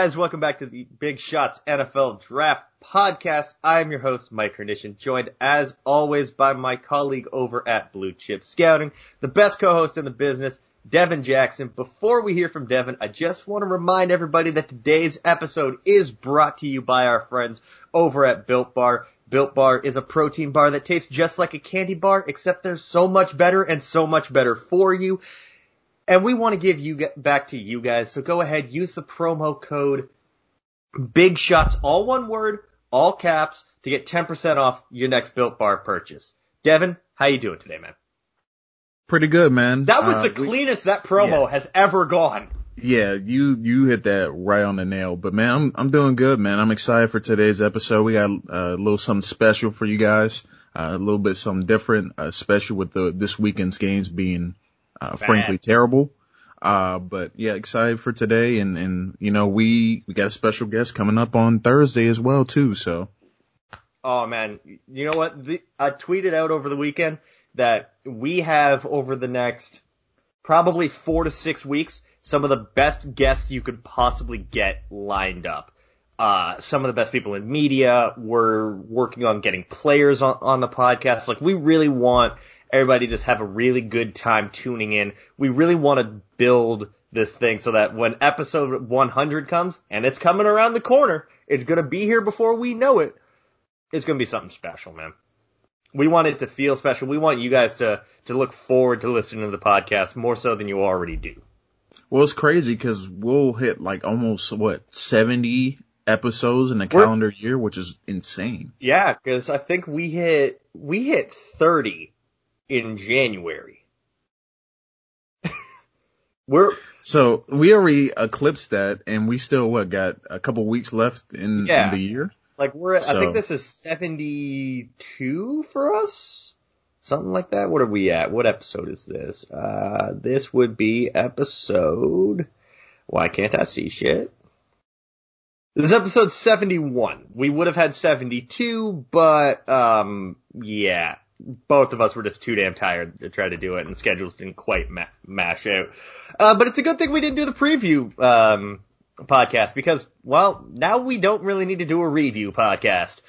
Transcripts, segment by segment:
Guys, welcome back to the Big Shots NFL Draft Podcast. I'm your host, Mike Hernition, joined as always by my colleague over at Blue Chip Scouting, the best co-host in the business, Devin Jackson. Before we hear from Devin, I just want to remind everybody that today's episode is brought to you by our friends over at Built Bar. Built Bar is a protein bar that tastes just like a candy bar, except they're so much better and so much better for you. And we want to give you back to you guys. So go ahead, use the promo code Big Shots, all one word, all caps, to get 10% off your next Built Bar purchase. Devin, how you doing today, man? Pretty good, man. That was uh, the cleanest we, that promo yeah. has ever gone. Yeah, you you hit that right on the nail. But man, I'm I'm doing good, man. I'm excited for today's episode. We got uh, a little something special for you guys. Uh, a little bit something different, especially with the this weekend's games being uh, frankly terrible. Uh, but yeah, excited for today. And, and, you know, we, we got a special guest coming up on Thursday as well, too. So. Oh man, you know what? The, I tweeted out over the weekend that we have over the next probably four to six weeks some of the best guests you could possibly get lined up. Uh, some of the best people in media. We're working on getting players on, on the podcast. Like we really want everybody just have a really good time tuning in. We really want to build this thing so that when episode 100 comes, and it's coming around the corner, it's going to be here before we know it. It's going to be something special, man. We want it to feel special. We want you guys to, to look forward to listening to the podcast more so than you already do. Well, it's crazy because we'll hit like almost what, 70 episodes in a calendar We're, year, which is insane. Yeah, because I think we hit, we hit 30 in January. We're so we already eclipsed that, and we still what got a couple weeks left in, yeah. in the year. Like we're, so. I think this is seventy two for us, something like that. What are we at? What episode is this? Uh, this would be episode. Why can't I see shit? This is episode 71. We would have had 72, but, um, yeah, both of us were just too damn tired to try to do it, and schedules didn't quite ma- mash out. Uh, but it's a good thing we didn't do the preview um, podcast because, well, now we don't really need to do a review podcast.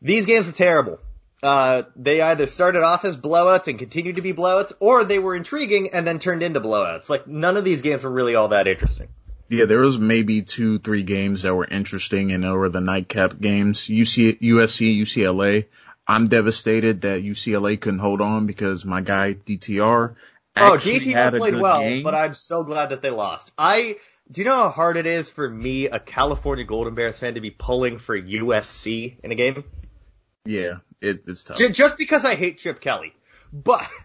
These games were terrible. Uh, they either started off as blowouts and continued to be blowouts, or they were intriguing and then turned into blowouts. Like none of these games were really all that interesting. Yeah, there was maybe two, three games that were interesting, and were the nightcap games. UC, USC, UCLA. I'm devastated that UCLA couldn't hold on because my guy DTR. Oh, DTR played well, game. but I'm so glad that they lost. I do you know how hard it is for me, a California Golden Bears fan, to be pulling for USC in a game? Yeah, it, it's tough. Just because I hate Chip Kelly, but.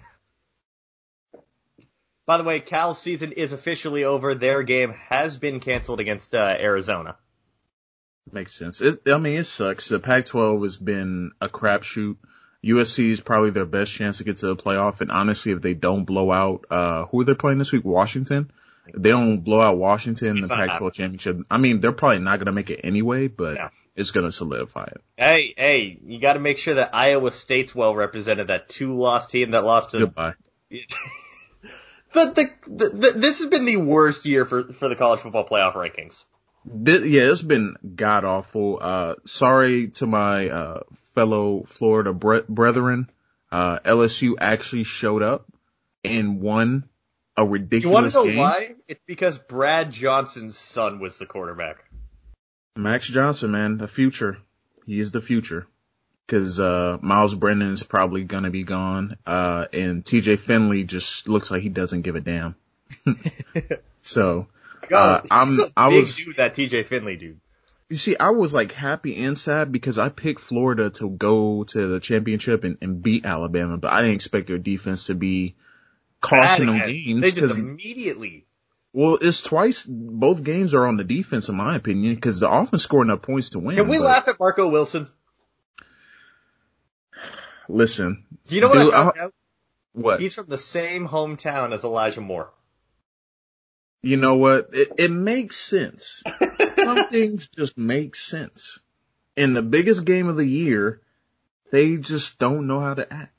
By the way, Cal's season is officially over. Their game has been canceled against uh, Arizona. Makes sense. It, I mean, it sucks. The Pac-12 has been a crapshoot. USC is probably their best chance to get to the playoff. And honestly, if they don't blow out, uh, who are they playing this week? Washington. If they don't blow out Washington in the Pac-12 championship. I mean, they're probably not going to make it anyway, but yeah. it's going to solidify it. Hey, hey, you got to make sure that Iowa State's well represented. That two-loss team that lost to. Goodbye. the, the, the, this has been the worst year for for the college football playoff rankings. This, yeah, it's been god awful. Uh, sorry to my, uh, fellow Florida bre- brethren. Uh, LSU actually showed up and won a ridiculous You want to know game. why? It's because Brad Johnson's son was the quarterback. Max Johnson, man, the future. He is the future. Cause, uh, Myles Brennan's probably gonna be gone. Uh, and TJ Finley just looks like he doesn't give a damn. so, uh, I'm, I was, dude, that TJ Finley dude. You see, I was like happy and sad because I picked Florida to go to the championship and, and beat Alabama, but I didn't expect their defense to be costing them games. They just immediately. Well, it's twice. Both games are on the defense, in my opinion, because the offense scored enough points to win. Can we but... laugh at Marco Wilson? Listen. Do you know what dude, I found out? What? He's from the same hometown as Elijah Moore. You know what? It, it makes sense. Some things just make sense. In the biggest game of the year, they just don't know how to act.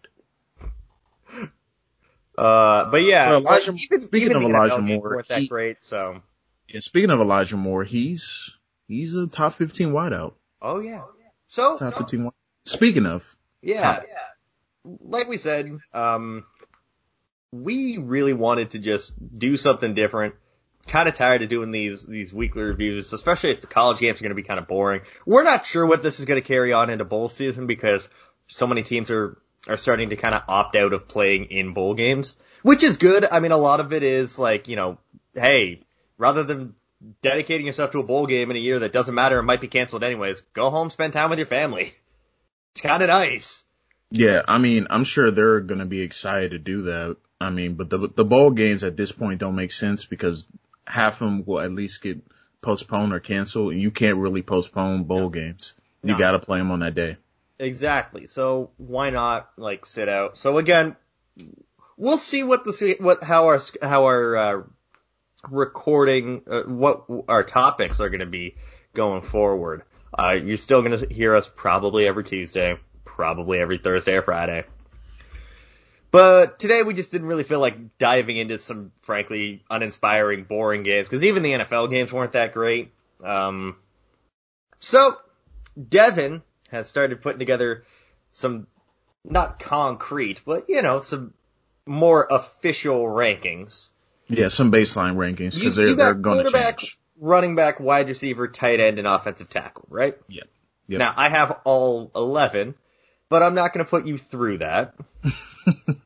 Uh, but yeah, well, Elijah, even, speaking even of Elijah Moore, weren't that he, great. So yeah, speaking of Elijah Moore, he's he's a top 15 wideout. Oh yeah. So top 15. Wide. Speaking of, yeah, top. like we said, um, we really wanted to just do something different. Kind of tired of doing these these weekly reviews, especially if the college games are going to be kind of boring. We're not sure what this is going to carry on into bowl season because so many teams are are starting to kind of opt out of playing in bowl games, which is good. I mean, a lot of it is like, you know, hey, rather than dedicating yourself to a bowl game in a year that doesn't matter and might be canceled anyways, go home, spend time with your family. It's kind of nice. Yeah, I mean, I'm sure they're going to be excited to do that. I mean, but the the bowl games at this point don't make sense because half of them will at least get postponed or canceled, and you can't really postpone bowl games. You no. got to play them on that day. Exactly. So why not like sit out? So again, we'll see what the what how our how our uh, recording uh, what our topics are going to be going forward. Uh, you're still going to hear us probably every Tuesday, probably every Thursday or Friday. But today we just didn't really feel like diving into some frankly uninspiring, boring games because even the NFL games weren't that great. Um, so Devin has started putting together some not concrete, but you know, some more official rankings. Yeah, some baseline rankings because they're, they're going to change. Running back, wide receiver, tight end, and offensive tackle, right? Yeah. Yep. Now I have all eleven, but I'm not going to put you through that.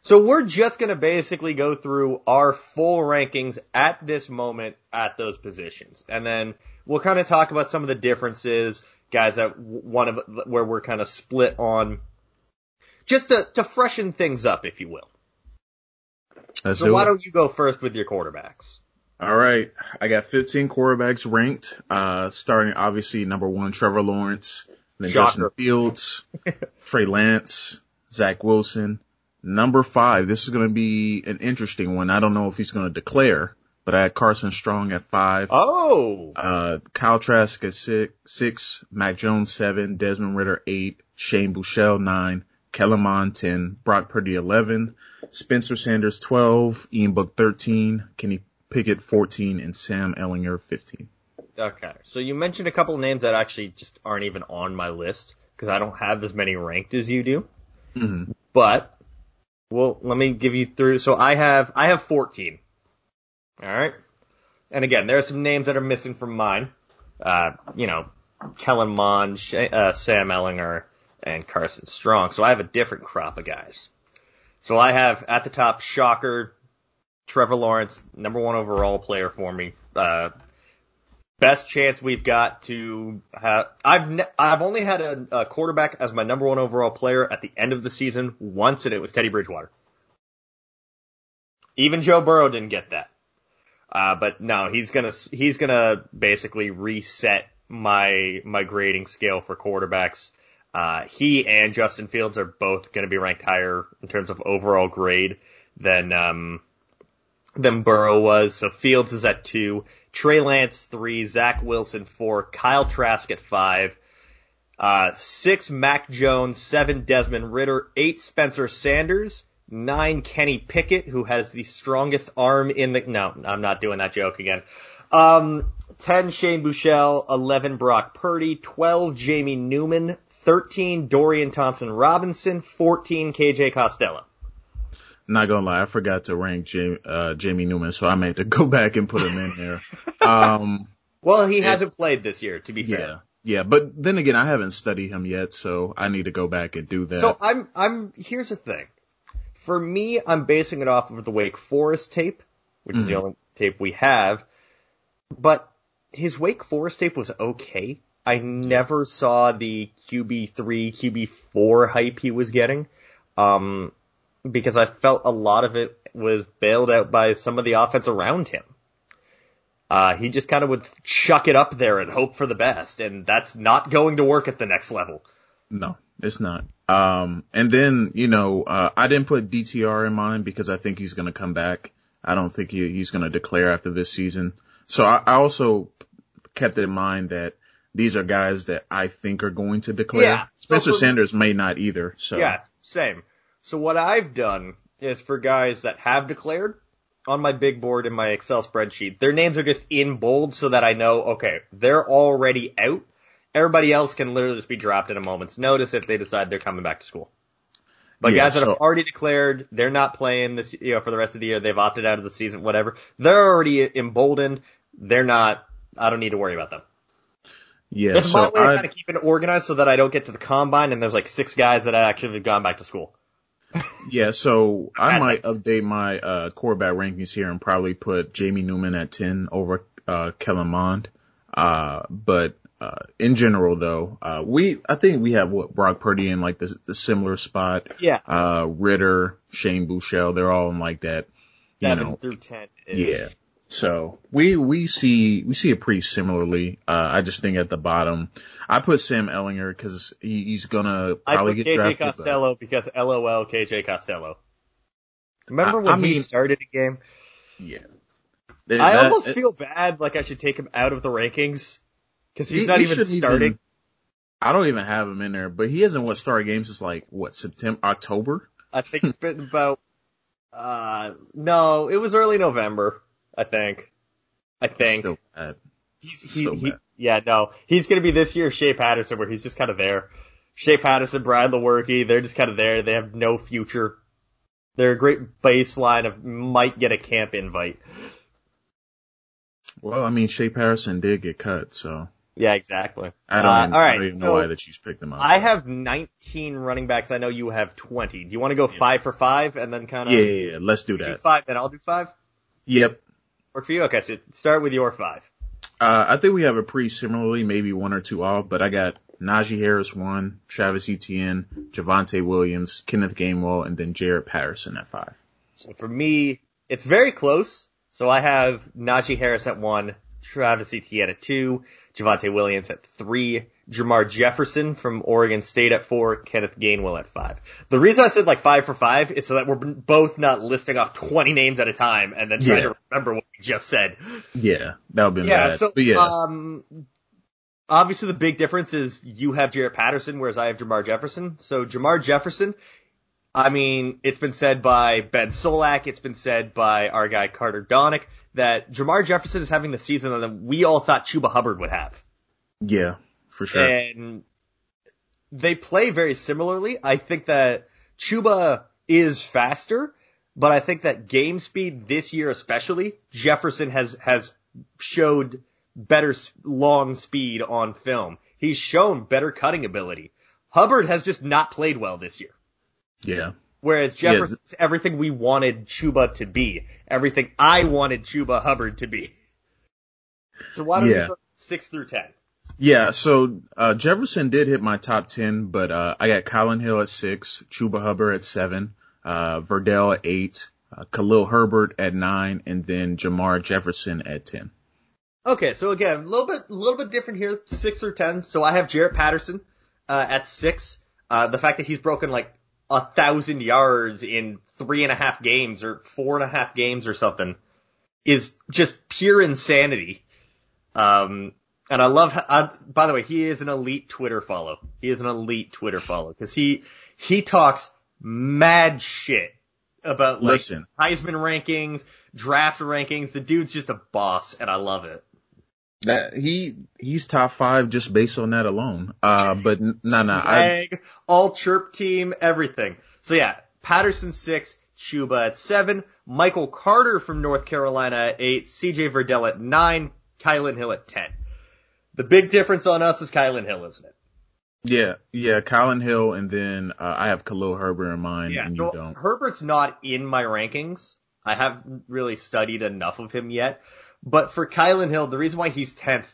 so we're just going to basically go through our full rankings at this moment at those positions, and then we'll kind of talk about some of the differences, guys that one of where we're kind of split on, just to to freshen things up, if you will. Let's so do why it. don't you go first with your quarterbacks? All right, I got 15 quarterbacks ranked. Uh, starting obviously number one, Trevor Lawrence, then Shocker. Justin Fields, Trey Lance, Zach Wilson. Number five, this is going to be an interesting one. I don't know if he's going to declare, but I had Carson Strong at five. Oh. Uh, Kyle Trask at six, six, Mac Jones seven, Desmond Ridder eight, Shane Buechele nine, Kellen Mond ten, Brock Purdy eleven, Spencer Sanders 12, Ian Book 13, Kenny Pickett 14, and Sam Ehlinger 15. Okay, so you mentioned a couple of names that actually just aren't even on my list because I don't have as many ranked as you do. Mm-hmm. But well, let me give you through. So I have I have 14. All right, and again, there are some names that are missing from mine. Uh, you know, Kellen Mond, uh, Sam Ehlinger, and Carson Strong. So I have a different crop of guys. So I have at the top, shocker, Trevor Lawrence, number one overall player for me. Uh, best chance we've got to have. I've ne- I've only had a, a, quarterback as my number one overall player at the end of the season once, and it was Teddy Bridgewater. Even Joe Burrow didn't get that. Uh, but no, he's gonna he's gonna basically reset my my grading scale for quarterbacks. Uh, he and Justin Fields are both going to be ranked higher in terms of overall grade than um, than Burrow was. So Fields is at two, Trey Lance three, Zach Wilson four, Kyle Trask at five, uh, six Mac Jones, seven Desmond Ridder, eight Spencer Sanders, nine Kenny Pickett, who has the strongest arm in the. No, I'm not doing that joke again. Um, 10 Shane Buechele, 11 Brock Purdy, 12 Jamie Newman, 13 Dorian Thompson Robinson, 14 KJ Costello. Not gonna lie, I forgot to rank Jamie, uh, Jamie Newman, so I made to go back and put him in there. Um, well, he hasn't played this year, to be fair. Yeah, yeah, but then again, I haven't studied him yet, so I need to go back and do that. So I'm, I'm. Here's the thing. For me, I'm basing it off of the Wake Forest tape, which mm-hmm. is the mm-hmm. only tape we have. But his Wake Forest tape was okay. I never saw the QB3, QB4 hype he was getting. Um, because I felt a lot of it was bailed out by some of the offense around him. Uh, he just kind of would chuck it up there and hope for the best, and that's not going to work at the next level. No, it's not. Um, and then, you know, uh, I didn't put DTR in mind because I think he's going to come back. I don't think he, he's going to declare after this season. So I, I also kept in mind that these are guys that I think are going to declare. Yeah. Spencer so Sanders may not either. So yeah, same. So what I've done is for guys that have declared, on my big board in my Excel spreadsheet. Their names are just in bold so that I know, okay, they're already out. Everybody else can literally just be dropped at a moment's notice if they decide they're coming back to school. But Yeah, guys that so- have already declared they're not playing this, you know, for the rest of the year, they've opted out of the season, whatever. They're already emboldened. They're not. I don't need to worry about them. Yeah, my so way of kind of keeping it organized so that I don't get to the combine and there's like six guys that actually have gone back to school. Yeah, so I might update my uh quarterback rankings here and probably put Jamie Newman at ten over uh Kellen Mond. Uh, but uh, in general though, uh, we I think we have what Brock Purdy in like the, the similar spot. Yeah. Uh, Ridder, Shane Buechele, they're all in like that. You Seven know, through ten. Yeah. So we we see we see it pretty similarly. Uh, I just think at the bottom, I put Sam Ehlinger because he, he's gonna I probably put get KJ drafted. but- Costello because LOL KJ Costello. Remember I- when I he mean- started a game? Yeah. I That- almost it- feel bad like I should take him out of the rankings because he's he- not he even shouldn't starting. I don't even have him in there, but he hasn't what started games since like what September, October. I think it's been about uh no, it was early November, I think. I think. Still bad. He's, he, so he, bad. yeah, no, he's gonna be this year Shea Patterson, where he's just kind of there. Shea Patterson, Brian Lewerke, they're just kind of there. They have no future. They're a great baseline of might get a camp invite. Well, I mean, Shea Patterson did get cut, so Yeah, exactly. I don't, Uh, even, all I don't even so know why that you picked him up. I have 19 running backs. I know you have 20. Do you want to go five for five and then kind of yeah, yeah, yeah, let's do do that. five, then I'll do five? Yep. Work for you? Okay, so start with your five. Uh, I think we have a pretty similarly, maybe one or two off, but I got Najee Harris one, Travis Etienne, Javonte Williams, Kenneth Gainwell, and then Jaret Patterson at five. So for me, it's very close. So I have Najee Harris at one, Travis Etienne at two, Javonte Williams at three, Jermar Jefferson from Oregon State at four, Kenneth Gainwell at five. The reason I said like five for five is so that we're both not listing off 20 names at a time and then trying Yeah. to remember what we just said. Yeah, that would be Yeah, bad. so but yeah, um, obviously the big difference is you have Jaret Patterson, whereas I have Jermar Jefferson. So Jermar Jefferson, I mean, it's been said by Ben Solak, it's been said by our guy Carter Donick that Jermar Jefferson is having the season that we all thought Chuba Hubbard would have. yeah, for sure. And they play very similarly. I think that Chuba is faster, but I think that game speed this year especially, Jefferson has, has showed better long speed on film. He's shown better cutting ability. Hubbard has just not played well this year. yeah, Whereas Yeah, Jefferson's everything we wanted Chuba to be. Everything I wanted Chuba Hubbard to be. So why don't Yeah. we go six through ten? Yeah. So uh, Jefferson did hit my top ten, but uh, I got Kylin Hill at six, Chuba Hubbard at seven, uh, Verdell at eight, uh, Khalil Herbert at nine, and then Jermar Jefferson at ten. Okay, so again, a little bit, a little bit different here, six or ten. So I have Jaret Patterson uh, at six. Uh, the fact that he's broken like a thousand yards in three and a half games or four and a half games or something is just pure insanity. Um, and I love. I, by the way, he is an elite Twitter follow. He is an elite Twitter follow because he he talks mad shit about like Listen. Heisman rankings, draft rankings. The dude's just a boss, and I love it. That he he's top five just based on that alone. Uh, but n- nah, nah, I all chirp team, everything. So yeah, Patterson six, Chuba at seven, Michael Carter from North Carolina at eight, CJ Verdell at nine, Kylin Hill at ten. The big difference on us is Kylin Hill, isn't it? yeah yeah Kylin Hill, and then uh, I have Khalil Herbert in mind, and you so don't. Herbert's not in my rankings. I haven't really studied enough of him yet. But for Kylin Hill, the reason why he's 10th,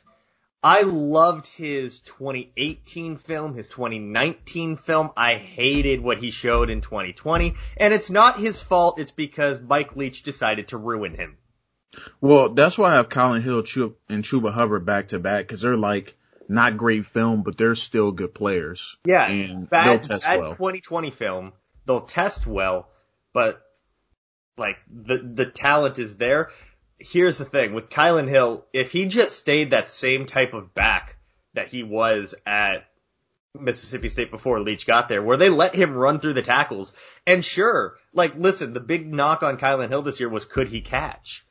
I loved his 2018 film, his 2019 film. I hated what he showed in 2020. And it's not his fault. It's because Mike Leach decided to ruin him. Well, that's why I have Kylin Hill and Chuba Hubbard back to back because they're like not great film, but they're still good players. Yeah, and bad, they'll test bad well. 2020 film. They'll test well, but like the the talent is there. Here's the thing with Kylin Hill, if he just stayed that same type of back that he was at Mississippi State before Leach got there, where they let him run through the tackles. And sure, like, listen, the big knock on Kylin Hill this year was could he catch?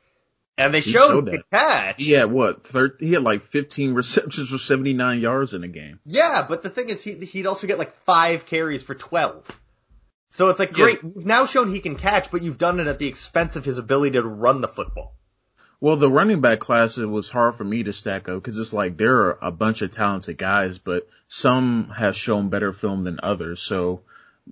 And they He showed, showed he catch. Had what? He had like 15 receptions for 79 yards in a game. Yeah, but the thing is, he, he'd also get like five carries for 12. So it's like, Yeah. great, you've now shown he can catch, but you've done it at the expense of his ability to run the football. Well, the running back class, it was hard for me to stack up because it's like there are a bunch of talented guys, but some have shown better film than others. So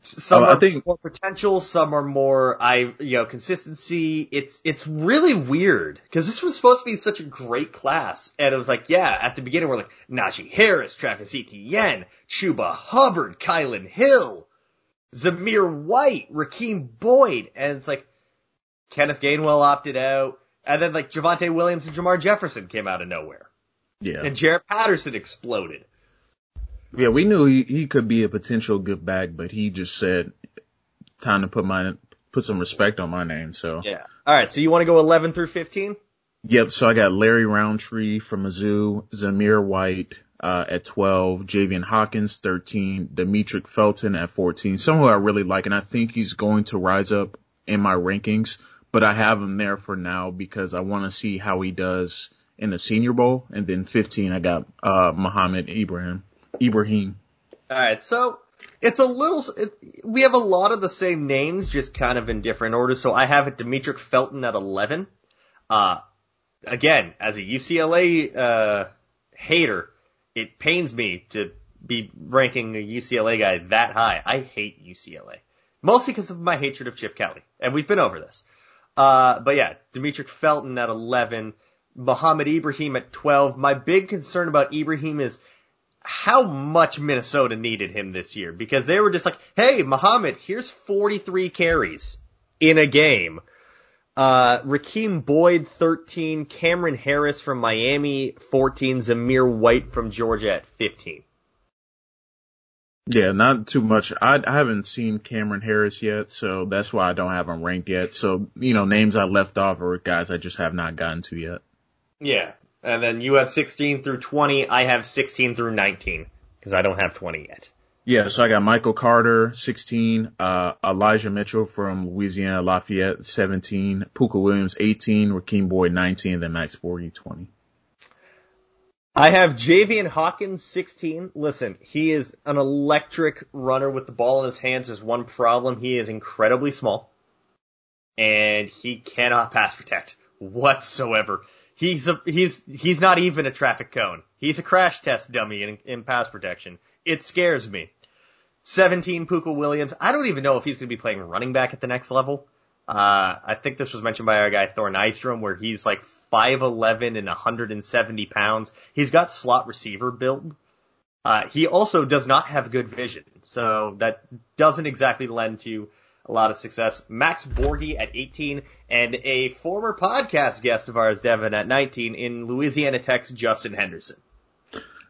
Some uh, I are think- more potential, some are more, I, you know, consistency. It's, it's really weird because this was supposed to be such a great class. And it was like, yeah, at the beginning we're like, Najee Harris, Travis Etienne, Chuba Hubbard, Kylin Hill, Zamir White, Rakeem Boyd. And it's like, Kenneth Gainwell opted out. And then like Javonte Williams and Jermar Jefferson came out of nowhere. yeah, And Jaret Patterson exploded. Yeah, we knew he, he could be a potential good back, but he just said, time to put my, put some respect on my name. So Yeah. All right. So you want to go 11 through 15? Yep. So I got Larry Rountree from Mizzou, Zamir White uh, at 12, Javian Hawkins 13, Demetric Felton at 14. Someone who I really like, and I think he's going to rise up in my rankings. But I have him there for now because I want to see how he does in the Senior Bowl. And then 15, I got uh, Muhammad Ibrahim. Ibrahim. All right, so it's a little. It, we have a lot of the same names, just kind of in different orders. So I have it Demetric Felton at eleven. Uh, again, as a UCLA uh, hater, it pains me to be ranking a UCLA guy that high. I hate UCLA mostly because of my hatred of Chip Kelly, and we've been over this. Uh, but yeah, Demetric Felton at eleven. Muhammad Ibrahim at 12. My big concern about Ibrahim is how much Minnesota needed him this year because they were just like, hey, Muhammad, here's 43 carries in a game. Uh, Rakeem Boyd, 13. Cameron Harris from Miami, 14. Zamir White from Georgia at 15. Yeah, not too much. I, I haven't seen Cameron Harris yet, so that's why I don't have him ranked yet. So, you know, names I left off are guys I just have not gotten to yet. Yeah. And then you have 16 through 20. I have 16 through 19 because I don't have 20 yet. Yeah, so I got Michael Carter, 16, uh, Elijah Mitchell from Louisiana Lafayette, 17, Pooka Williams, 18, Rakeem Boyd, 19, then Max Borghi, 20. I have Javian Hawkins, 16. Listen, he is an electric runner with the ball in his hands. There's one problem. He is incredibly small. And he cannot pass protect whatsoever. He's a, he's, he's not even a traffic cone. He's a crash test dummy in, in pass protection. It scares me. 17, Pooka Williams. I don't even know if he's going to be playing running back at the next level. Uh, I think this was mentioned by our guy Thor Nystrom, where he's like 5'11 and 170 pounds. He's got slot receiver build. Uh, he also does not have good vision, so that doesn't exactly lend to a lot of success. Max Borghi at 18, and a former podcast guest of ours, Devin, at 19, in Louisiana Tech's Justin Henderson.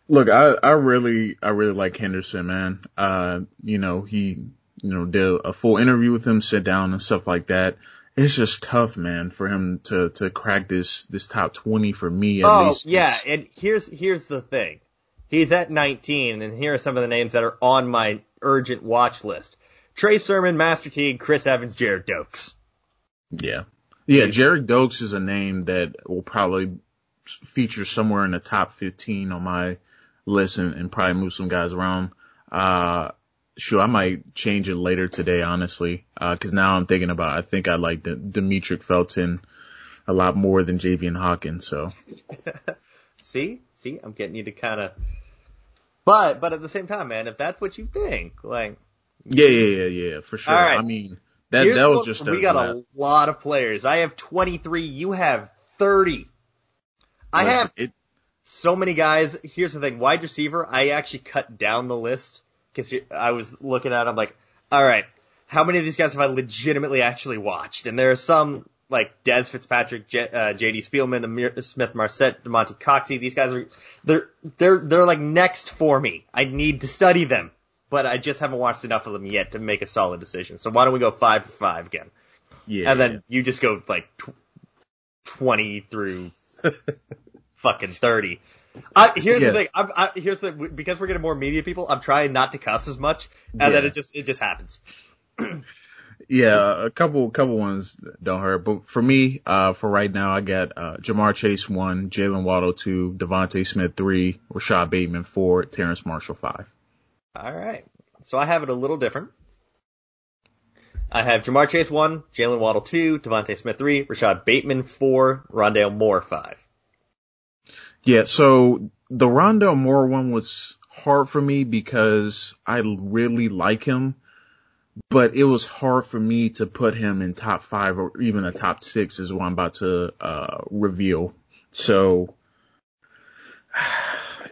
Look, I, I really, I really like Henderson, man. Uh, you know, he, you know, did a full interview with him, sit down and stuff like that. It's just tough, man, for him to, to crack this, this top 20 for me at oh, least. yeah, and here's, here's the thing. He's at 19, and here are some of the names that are on my urgent watch list. Trey Sermon, Master Teague, Chris Evans, Jared Dokes. Yeah. Yeah, Jared Dokes is a name that will probably feature somewhere in the top 15 on my list and, and probably move some guys around. Uh, sure, I might change it later today, honestly, uh, cause now I'm thinking about, I think I like the Demetric Felton a lot more than Javian Hawkins, so. See? See? I'm getting you to kind of. But, but at the same time, man, if that's what you think, like, Yeah, yeah, yeah, yeah, for sure. All right. I mean, that, here's that was what- just we got laugh. a lot of players. I have 23. You have 30. I have it, so many guys. Here's the thing: wide receiver. I actually cut down the list because I was looking at. it, I'm like, all right, how many of these guys have I legitimately actually watched? And there are some like Des Fitzpatrick, J, uh, J.D. Spielman, Ihmir Smith, Marsette, Damonte Coxie. These guys are they're they're they're like next for me. I need to study them, but I just haven't watched enough of them yet to make a solid decision. So why don't we go five for five again? yeah. and then you just go like tw- 20 through fucking 30. I, here's Yeah. the thing. I'm, I, here's the because we're getting more media people. I'm trying not to cuss as much, and then it just it just happens. Yeah, a couple couple ones don't hurt, but for me, uh, for right now, I got uh, Ja'Marr Chase one, Jaylen Waddle two, DeVonta Smith three, Rashod Bateman four, Terrace Marshall five. All right. So I have it a little different. I have Ja'Marr Chase one, Jaylen Waddle two, DeVonta Smith three, Rashod Bateman four, Rondale Moore five. Yeah, so the Rondale Moore one was hard for me because I really like him, but it was hard for me to put him in top five or even a top six is what I'm about to uh, reveal. So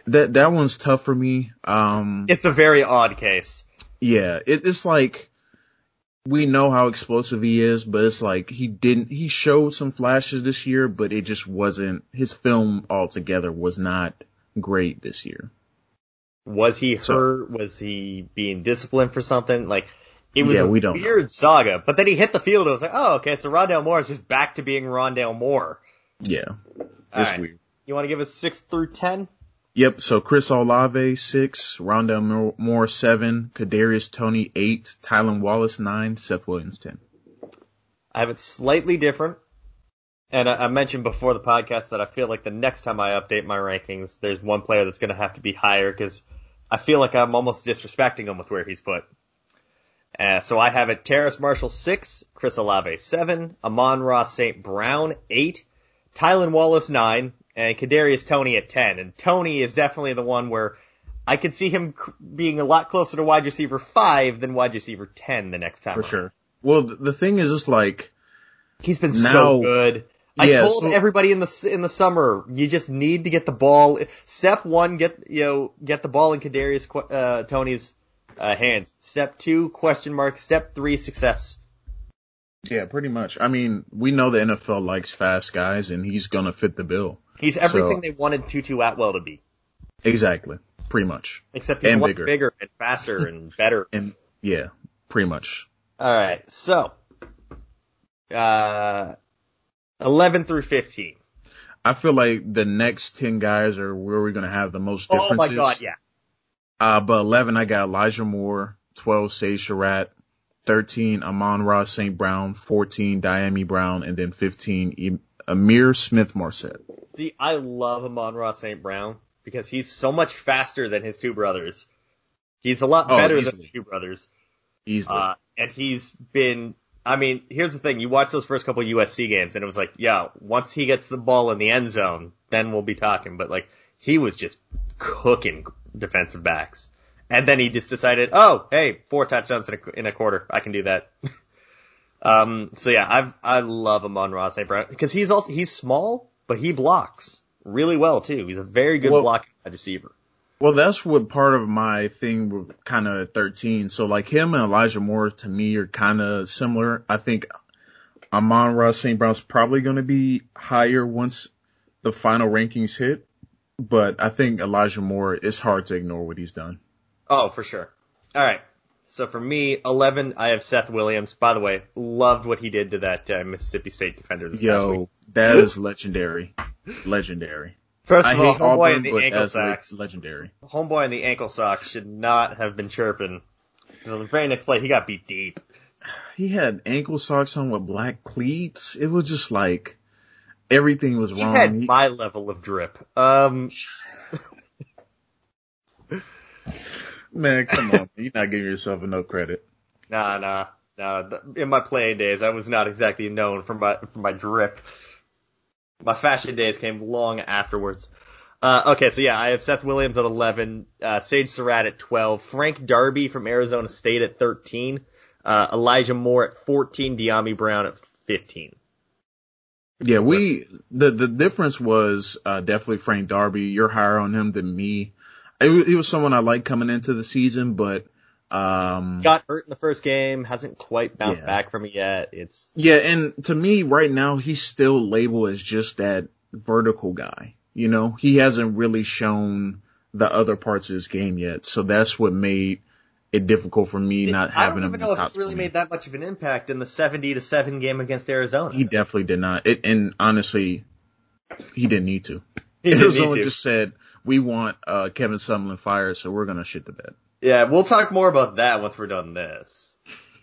that that one's tough for me. Um, It's a very odd case. yeah, it, it's like we know how explosive he is, but it's like he didn't. He showed some flashes this year, but it just wasn't. His film altogether was not great this year. Was he So- hurt? Was he being disciplined for something? Like it was Yeah, a we don't weird saga. But then he hit the field. and It was like, oh, okay, so Rondale Moore is just back to being Rondale Moore. Yeah, it's right. weird. You want to give us six through ten? Yep. So Chris Olave six, Rondale Moore- seven, Kadarius Toney eight, Tylan Wallace nine, Seth Williams ten. I have it slightly different. And I, I mentioned before the podcast that I feel like the next time I update my rankings, there's one player that's going to have to be higher because I feel like I'm almost disrespecting him with where he's put. Uh, so I have it Terrace Marshall six, Chris Olave seven, Amon-Ra St. Brown eight, Tylan Wallace nine, and Kadarius Toney at ten. And Toney is definitely the one where I could see him being a lot closer to wide receiver five than wide receiver ten the next time. For around. sure. Well, the thing is, it's like, He's been Now- so good. I Yeah, told so- everybody in the in the summer, you just need to get the ball. Step one, get you know get the ball in Kadarius uh, Toney's uh, hands. Step two, question mark. Step three, success. yeah, pretty much. I mean, we know the NFL likes fast guys, and he's gonna fit the bill. He's everything So- they wanted Tutu Atwell to be, Exactly. Pretty much. except he's And bigger. bigger and faster and better. And yeah, pretty much. All right, so uh, eleven through fifteen. I feel like the next ten guys are where we're gonna have the most differences. Oh my god, yeah. Uh, but 11, I got Elijah Moore, 12, Sage Surratt, 13, Amon-Ra St. Brown, 14, Dyami Brown, and then 15, E- Ihmir Smith-Marsette. See, I love Amon-Ra St. Brown because he's so much faster than his two brothers. He's a lot Oh, better than his two brothers. Easily. Uh, and he's been, I mean, here's the thing. You watch those first couple USC games and it was like, yeah, once he gets the ball in the end zone, then we'll be talking. But like, he was just cooking defensive backs. And then he just decided, oh, hey, four touchdowns in a, in a quarter. I can do that. um, so yeah, I've, I love Amon-Ra St. Brown because he's also, he's small, but he blocks really well too. He's a very good Well- blocking receiver. well, that's what part of my thing with kind of 13. So like him and Elijah Moore to me are kind of similar. I think Amon-Ra St. Brown's probably going to be higher once the final rankings hit. But I think Elijah Moore, is hard to ignore what he's done. Oh, for sure. All right. So for me, 11, I have Seth Williams. By the way, loved what he did to that uh, Mississippi State defender this past week. Yo, that is legendary. Legendary. First I of all, homeboy in the ankle socks. legendary. Homeboy in the ankle socks should not have been chirping. The very next play, he got beat deep. He had ankle socks on with black cleats. It was just like everything was He wrong. had He- my level of drip. Um, man, come on. You're not giving yourself enough credit. nah, nah, nah. In my playing days, I was not exactly known for my for my drip. My fashion days came long afterwards. Uh, okay, so yeah, I have Seth Williams at 11, uh, Sage Surratt at 12, Frank Darby from Arizona State at 13, uh, Elijah Moore at 14, Dyami Brown at 15. Yeah, we the the difference was uh, definitely Frank Darby. You're higher on him than me. It, wa- he was someone I liked coming into the season, but um, Got hurt in the first game, hasn't quite bounced Yeah. back from it yet. It's Yeah, and to me right now he's still labeled as just that vertical guy. You know, he hasn't really shown the other parts of his game yet. So that's what made it difficult for me not I having don't him even in know the if top it's really 20. made that much of an impact in the 70 to 7 game against Arizona. He definitely did not. It, and honestly, he didn't need to. He didn't Arizona need to. just said, we want uh, Kevin Sumlin fired, so we're gonna shit the bed. Yeah, we'll talk more about that once we're done this.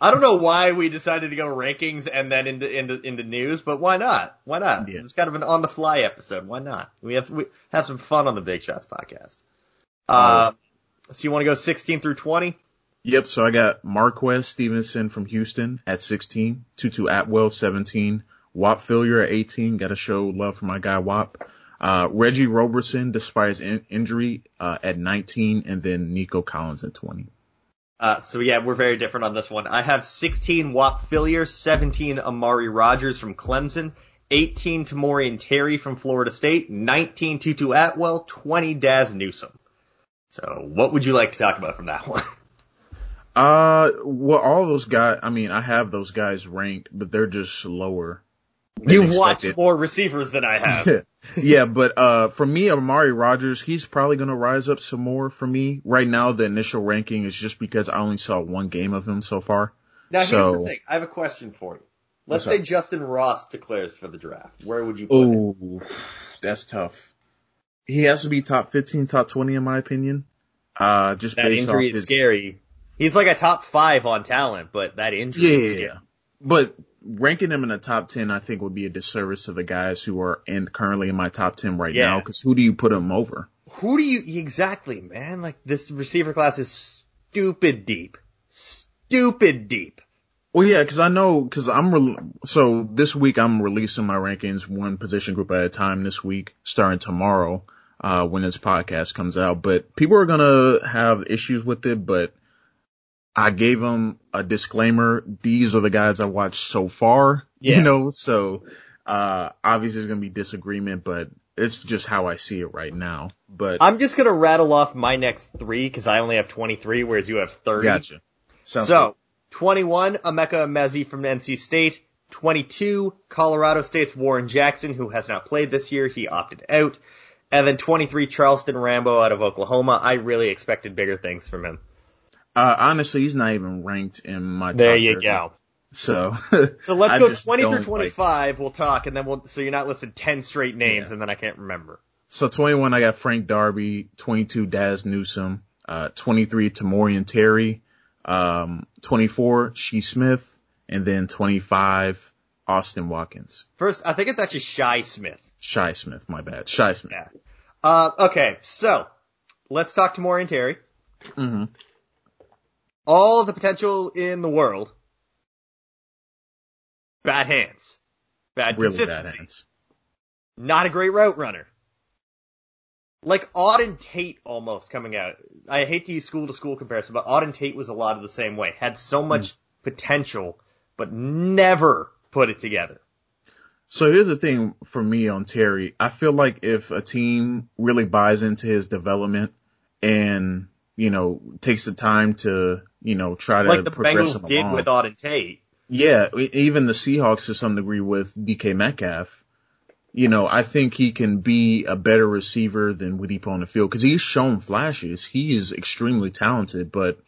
I don't know why we decided to go rankings and then into into into news, but why not? Why not? Yeah. It's kind of an on the fly episode. Why not? We have we have some fun on the Big Shots podcast. Uh, so you want to go 16 through 20? Yep. So I got Marquez Stevenson from Houston at 16, Tutu Atwell 17, Whop Philyor at 18. Got to show love for my guy Whop. Uh, Reggie Roberson, despite his in- injury, uh, at 19, and then Nico Collins at 20. Uh, so yeah, we're very different on this one. I have 16 Whop Philyor, 17 Amari Rogers from Clemson, 18 Tamorrion Terry from Florida State, 19 Tutu Atwell, 20 Dazz Newsome. So what would you like to talk about from that one? Uh, well, all those guys, I mean, I have those guys ranked, but they're just lower. You've watched more receivers than I have. yeah, but uh, for me, Amari Rogers, he's probably gonna rise up some more for me. Right now, the initial ranking is just because I only saw one game of him so far. Now here's the thing. I have a question for you. Let's say up? Justin Ross declares for the draft. Where would you put him? Oh, that's tough. He has to be top 15, top 20 in my opinion. Uh, just That based injury off is his, scary. He's like a top five on talent, but that injury Yeah, is yeah, scary. yeah. But ranking him in the top 10, I think would be a disservice to the guys who are in currently in my top 10 right Yeah. now. Cause who do you put him over? Who do you exactly, man? Like this receiver class is stupid deep, stupid deep. Well, yeah, because I know, because I'm re- so this week I'm releasing my rankings one position group at a time. This week, starting tomorrow, uh, when this podcast comes out. But people are gonna have issues with it. But I gave them a disclaimer. These are the guys I watched so far. Yeah. You know, so uh, obviously there's gonna be disagreement, but it's just how I see it right now. But I'm just gonna rattle off my next three because I only have 23, whereas you have 30. gotcha. Sounds so, 21, Emeka Mezi from NC State. 22, Colorado State's Warren Jackson, who has not played this year. He opted out. And then 23, Charleston Rambo out of Oklahoma. I really expected bigger things from him. Uh, honestly, he's not even ranked in my. There top you 30. go. So. So let's I go 20 through don't like- 25. we'll talk, and then we'll, so you're not listed 10 straight names, Yeah. and then I can't remember. So 21, I got Frank Darby, 22, Dazz Newsome, uh, 23, Tamorrion Terry, um, 24, Shee Smith, and then 25, Austin Watkins. First, I think it's actually Shi Smith. Shi Smith, my bad. Shi Smith. Yeah. Uh, okay, so let's talk to Maureen Terry. hmm All the potential in the world. Bad hands. Bad Really bad consistency. hands. Not a great route runner. Like Auden Tate almost coming out. I hate to use school to school comparison, but Auden Tate was a lot of the same way. Had so hmm. much potential, but never put it together. So here's the thing for me on Terry. I feel like if a team really buys into his development and, you know, takes the time to, you know, try to Like the progress Bengals did along. with Auden Tate. Yeah, even the Seahawks to some degree with DK Metcalf. You know, I think he can be a better receiver than what he put on the field because he's shown flashes. He is extremely talented, but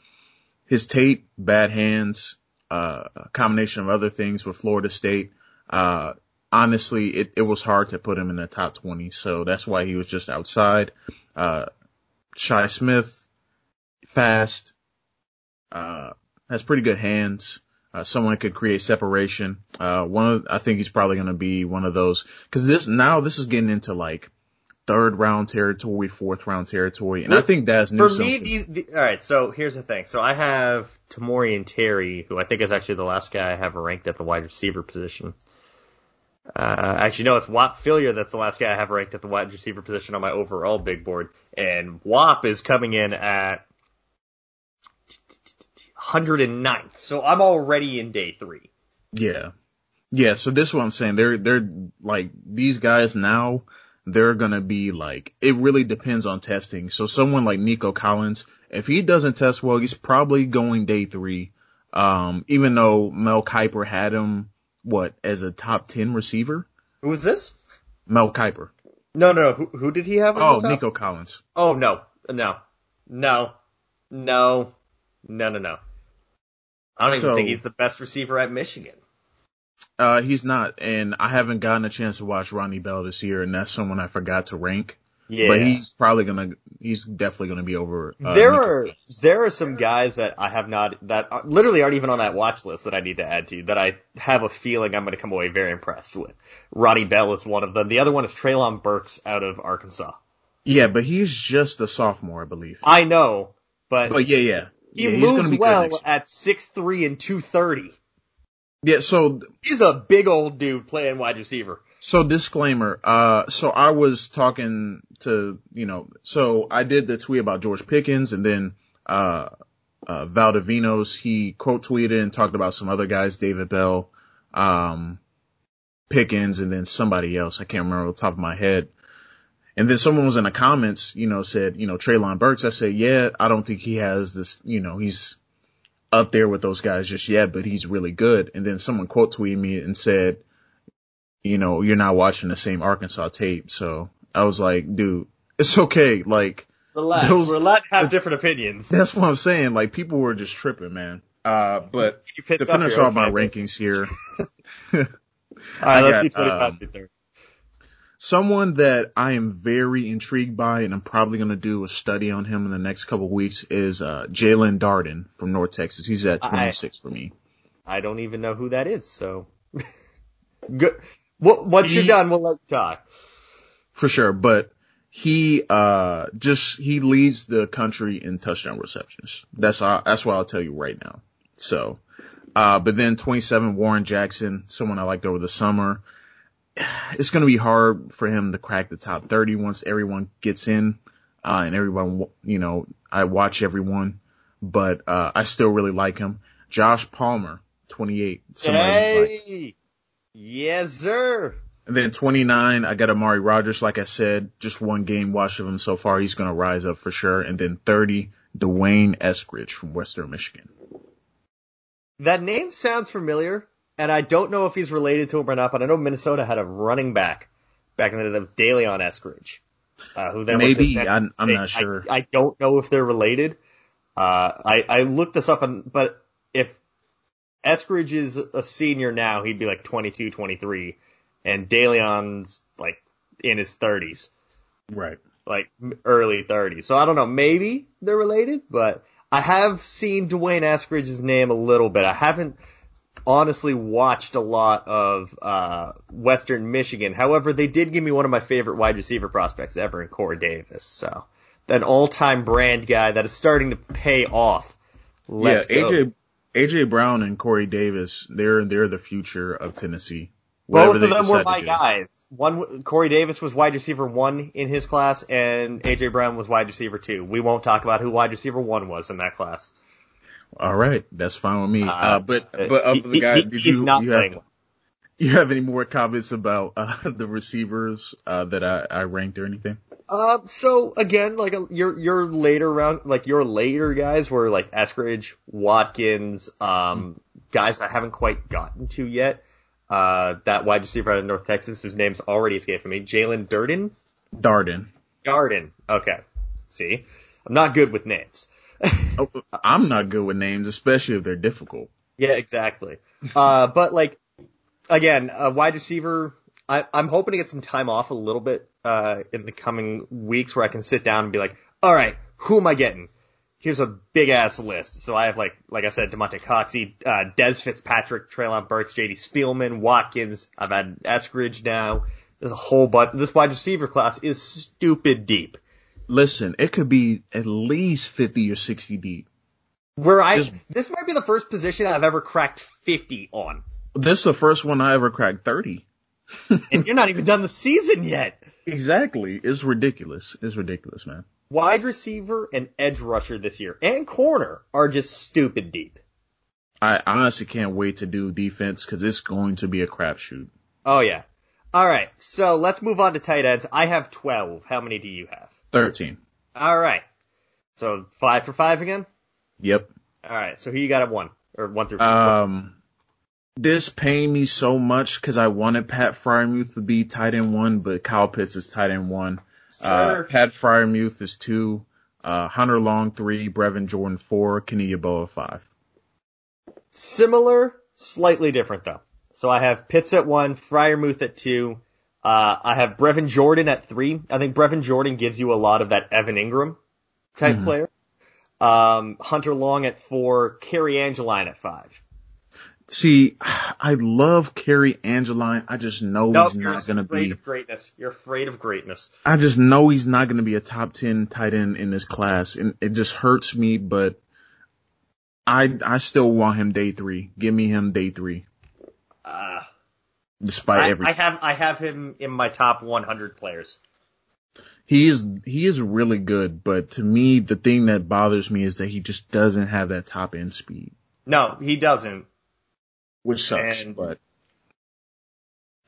his tape, bad hands, uh, a combination of other things with Florida State, uh, honestly, it, it was hard to put him in the top 20. So that's why he was just outside. Uh, Shi Smith, fast, uh, has pretty good hands uh, someone could create separation. Uh, one of, I think he's probably going to be one of those, cause this, now this is getting into like third round territory, fourth round territory. And I think Daz For Newsom. me, these, the, all right. So here's the thing. So I have Tamorrion Terry, who I think is actually the last guy I have ranked at the wide receiver position. Uh, actually, no, it's Whop Philyor that's the last guy I have ranked at the wide receiver position on my overall big board, and Whop is coming in at 109th. So I'm already in day three. yeah. Yeah. So this is what I'm saying. They're, they're like these guys now, they're going to be like, it really depends on testing. So someone like Nico Collins, if he doesn't test well, he's probably going day three. Um, even though Mel Kiper had him, what, as a top 10 receiver? Who was this? Mel Kiper. No, no. Who, who did he have? Oh. Nico Collins. Oh no, no, no, no, no, no, no. I don't even So- think he's the best receiver at Michigan. Uh, he's not, and I haven't gotten a chance to watch Ronnie Bell this year, and that's someone I forgot to rank. Yeah. But he's probably gonna, he's definitely gonna be over. Uh, there are there are some guys that I have not that are, literally aren't even on that watch list that I need to add to that I have a feeling I'm going to come away very impressed with. Ronnie Bell is one of them. The other one is Treylon Burks out of Arkansas. Yeah, but he's just a sophomore, I believe. I know, but But yeah, yeah. He yeah, moves well at six three and two thirty. Yeah, so He's a big old dude playing wide receiver. So disclaimer, uh, so I was talking to, you know, so I did the tweet about George Pickens and then, uh, uh, Valdivinos, he quote tweeted and talked about some other guys, David Bell, um, Pickens and then somebody else. I can't remember off the top of my head. And then someone was in the comments, you know, said, you know, Treylon Burks. I said, yeah, I don't think he has this, you know, he's up there with those guys just yet, but he's really good. And then someone quote tweeted me and said, you know, you're not watching the same Arkansas tape. So I was like, dude, it's okay. Like, Relax. Those- We're allowed to have different opinions. that's what I'm saying. Like, people were just tripping, man. Uh, but You pissed to finish off my own fan base. rankings here, All right, I let's got, see 25 um, through 30. Someone that I am very intrigued by, and I'm probably going to do a study on him in the next couple of weeks is, uh, Jaelon Darden from North Texas. He's at I- 26 for me. I don't even know who that is, so. Good. What, once you're done, we'll let you talk. For sure. But he, uh, just, he leads the country in touchdown receptions. That's, all, that's what I'll tell you right now. So, uh, but then 27, Warren Jackson, someone I liked over the summer. It's going to be hard for him to crack the top 30 once everyone gets in, uh, and everyone, you know, I watch everyone, but, uh, I still really like him. Josh Palmer, 28. somebody like- Hey! Yes, sir! and then 29, I got Amari Rogers, like I said, just one game watch of him so far. He's going to rise up for sure. And then 30, D'Wayne Eskridge from Western Michigan. That name sounds familiar, and I don't know if he's related to him or not, but I know Minnesota had a running back back in the day, that was DeLeon Eskridge. Uh, who then Maybe, I'm, I'm not sure. I, I don't know if they're related. Uh, I, I looked this up and, but if Eskridge is a senior now, he'd be like 22, 23, and DeLeon's like in his 30s, right. like early 30s. So I don't know, maybe they're related, but I have seen D'Wayne Eskridge's name a little bit. I haven't honestly watched a lot of uh, Western Michigan. However, they did give me one of my favorite wide receiver prospects ever in Corey Davis. So an all-time brand guy that is starting to pay off. Let's yeah, go. AJ, AJ Brown and Corey Davis, they're, they're the future of Tennessee. Both of them were my guys. One, Corey Davis was wide receiver one in his class, and AJ Brown was wide receiver two. We won't talk about who wide receiver one was in that class. All right. That's fine with me. Uh, Uh, but, but of he- the guy, did he's you, not you playing have, you have any more comments about, uh, the receivers, uh, that I, I ranked or anything? Uh, so again, like uh, your your later round, like your later guys were like Eskridge, Watkins, um, guys I haven't quite gotten to yet. Uh, that wide receiver out of North Texas, his name's already escaping me. Jalen Durden, Darden. Garden. Okay, see, I'm not good with names. Oh, I'm not good with names, especially if they're difficult. Yeah, exactly. Uh, but like, again, a wide receiver, I, I'm hoping to get some time off a little bit, uh, in the coming weeks where I can sit down and be like, all right, who am I getting? Here's a big ass list. So I have like, like I said, Damonte Coxie, uh, Dez Fitzpatrick, Treylon Burks, JD Spielman, Watkins. I've had Eskridge now. There's a whole bunch. This wide receiver class is stupid deep. Listen, it could be at least 50 or 60 deep. Where I, Just- this might be the first position I've ever cracked 50 on. This is the first one I ever cracked 30. And you're not even done the season yet. Exactly. It's ridiculous. It's ridiculous, man. wide receiver and edge rusher this year and corner are just stupid deep. I honestly can't wait to do defense because it's going to be a crapshoot. Oh yeah. All right. So let's move on to tight ends. I have 12. How many do you have? 13. All right. So five for five again? Yep. All right. So who you got at one or one through Um, this pained me so much because I wanted Pat Freiermuth to be tight end one, but Kyle Pitts is tight end one. Uh, Pat Freiermuth is two. Uh, Hunter Long three. Brevin Jordan four. Kenny Yeboah five. Similar, slightly different though. So I have Pitts at one, Freiermuth at two, Uh, I have Brevin Jordan at three. I think Brevin Jordan gives you a lot of that Evan Engram type Mhm. player. Um, Hunter Long at four, Cary Angeline at five. See, I love Cary Angeline. I just know Nope, he's not going to afraid be, of greatness. You're afraid of greatness. I just know he's not going to be a top 10 tight end in this class. And it just hurts me, but I, I still want him day three. Give me him day three, Uh, despite I, everything. I have I have him in my top 100 players. He is he is really good, but to me the thing that bothers me is that he just doesn't have that top end speed, No, he doesn't. which sucks. And- but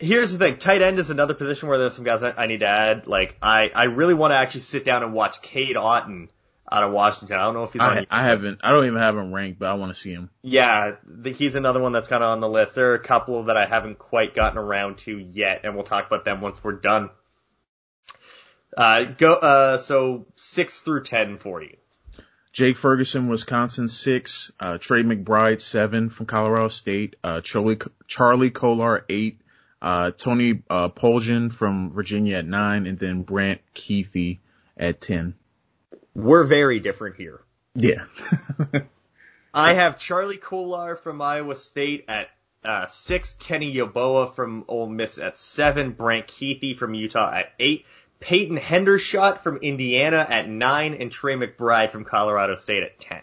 Here's the thing, tight end is another position where there's some guys I, I need to add. Like, I, I really want to actually sit down and watch Cade Otton out of Washington. I don't know if he's on. I, I haven't I don't even have him ranked, but I want to see him. Yeah, the, he's another one that's kind of on the list. There are a couple that I haven't quite gotten around to yet, and we'll talk about them once we're done. Uh, go, uh, so six through ten for you. Jake Ferguson, Wisconsin six, uh, Trey McBride seven from Colorado State, uh, Charlie Charlie Kolar eight, uh, Tony uh, Poljan from Virginia at nine, and then Brant Kuithe at ten. We're very different here. Yeah, I have Charlie Kolar from Iowa State at uh, six, Kenny Yeboah from Ole Miss at seven, Brant Kuithe from Utah at eight, Peyton Hendershot from Indiana at nine, and Trey McBride from Colorado State at ten.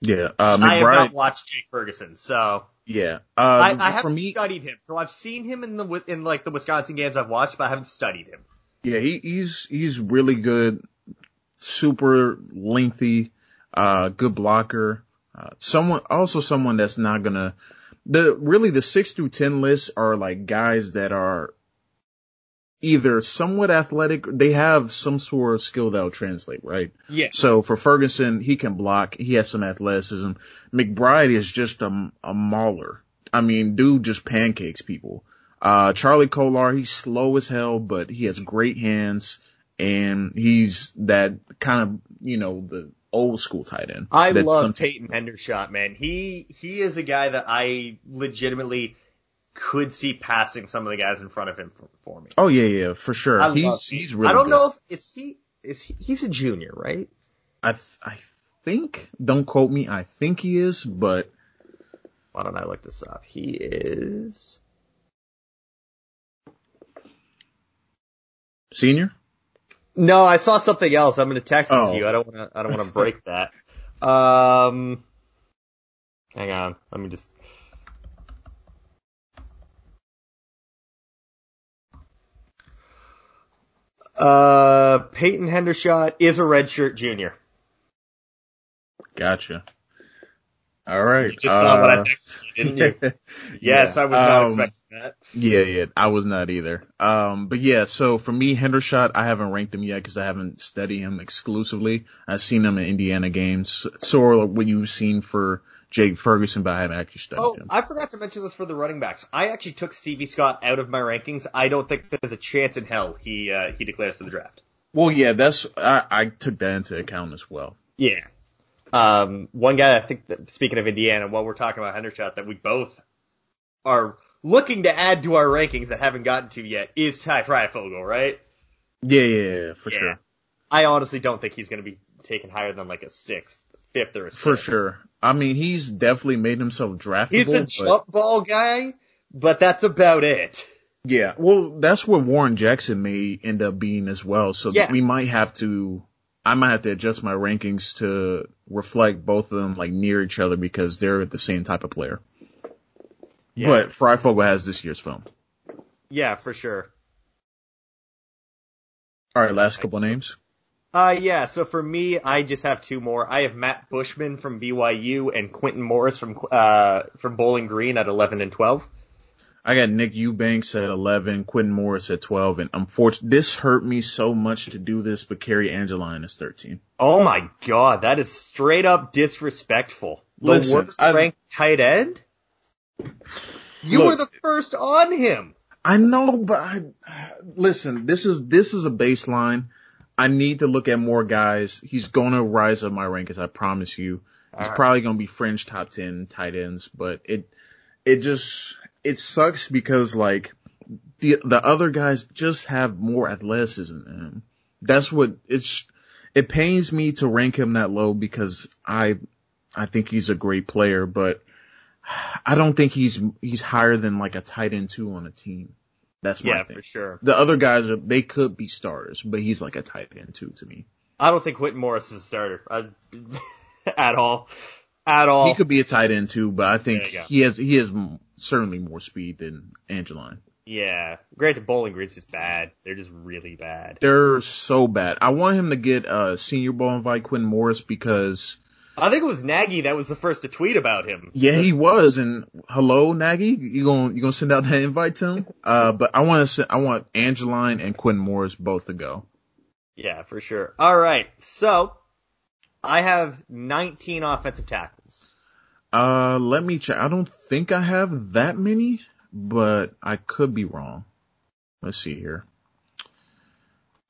yeah. Uh, I have not watched Jake Ferguson, so yeah. Uh, I, I haven't me, studied him. So I've seen him in the in like the Wisconsin games I've watched, but I haven't studied him. Yeah, he, he's he's really good, super lengthy, uh, good blocker. Uh, someone also someone that's not gonna the really the six through ten lists are like guys that are either somewhat athletic, they have some sort of skill that'll translate, right? Yeah. So for Ferguson, he can block, he has some athleticism. McBride is just a, a mauler. I mean, dude just pancakes people. Uh, Charlie Kolar, he's slow as hell, but he has great hands and he's that kind of, you know, the old school tight end. I love some- Peyton Hendershot, man. He he is a guy that I legitimately could see passing some of the guys in front of him for, for me. Oh yeah, yeah, for sure. I he's he's really. I don't good. know if is he is he, he's a junior, right? I th- I think. Don't quote me. I think he is, but Why don't I look this up? He is senior. No, I saw something else. I'm going to text it Oh. to you. I don't want to. I don't want to break that. Um, hang on. Let me just. Uh, Peyton Hendershot is a redshirt junior. Gotcha. All right. You just saw what I uh, texted you, didn't you? Yes, Yeah. I was not Um, expecting that. Yeah, yeah, I was not either. Um, but yeah, so for me, Hendershot, I haven't ranked him yet because I haven't studied him exclusively. I've seen him in Indiana games, sort of what you've seen for Jake Ferguson, but I haven't actually studied Oh, him. I forgot to mention this for the running backs. I actually took Stevie Scott out of my rankings. I don't think there's a chance in hell he uh, he declares for the draft. Well, yeah, that's I, I took that into account as well. Yeah. Um, one guy I think that, speaking of Indiana, while we're talking about Hendershot, that we both are looking to add to our rankings that haven't gotten to yet is Ty Fryfogle, right? Yeah, yeah, yeah, for Yeah. sure, I honestly don't think he's going to be taken higher than like a sixth, fifth, or a sixth. for sure. I mean, he's definitely made himself draftable. He's a but- jump ball guy, but that's about it. Yeah, well, that's what Warren Jackson may end up being as well. So Yeah. we might have to, I might have to adjust my rankings to reflect both of them like near each other because they're the same type of player. Yeah. But Fryfogle has this year's film. Yeah, for sure. All right, last couple of names. Uh, yeah, so for me, I just have two more. I have Matt Bushman from BYU and Quintin Morris from, uh, from Bowling Green at 11 and 12. I got Nick Eubanks at 11, Quintin Morris at 12, and unfortunately, this hurt me so much to do this, but Cary Angeline is 13. Oh my god, that is straight up disrespectful. The Listen, worst I- ranked tight end? You Look. were the first on him. I know, but I, listen, this is, this is a baseline. I need to look at more guys. He's going to rise up my rankings. I promise you. He's Alright. probably going to be fringe top 10 tight ends, but it, it just, it sucks because like the the other guys just have more athleticism than him. That's what it's. It pains me to rank him that low because I I think he's a great player, but I don't think he's he's higher than like a tight end two on a team. That's my Yeah, thing. for sure. The other guys are they could be starters, but he's like a tight end two to me. I don't think Quintin Morris is a starter I, at all. At all. He could be a tight end too, but I think There you go. he has he has certainly more speed than Angeline. yeah. Granted, Bowling Green's just bad. They're just really bad. They're so bad. I want him to get a Senior Bowl invite, Quinn Morris, because I think it was Nagy that was the first to tweet about him. yeah, he was. And hello, Nagy, you gonna you gonna send out that invite to him? Uh, but I want to I want Angeline and Quinn Morris both to go. Yeah, for sure. All right. So, I have 19 offensive tackles. Uh, let me check. I don't think I have that many, but I could be wrong. Let's see here.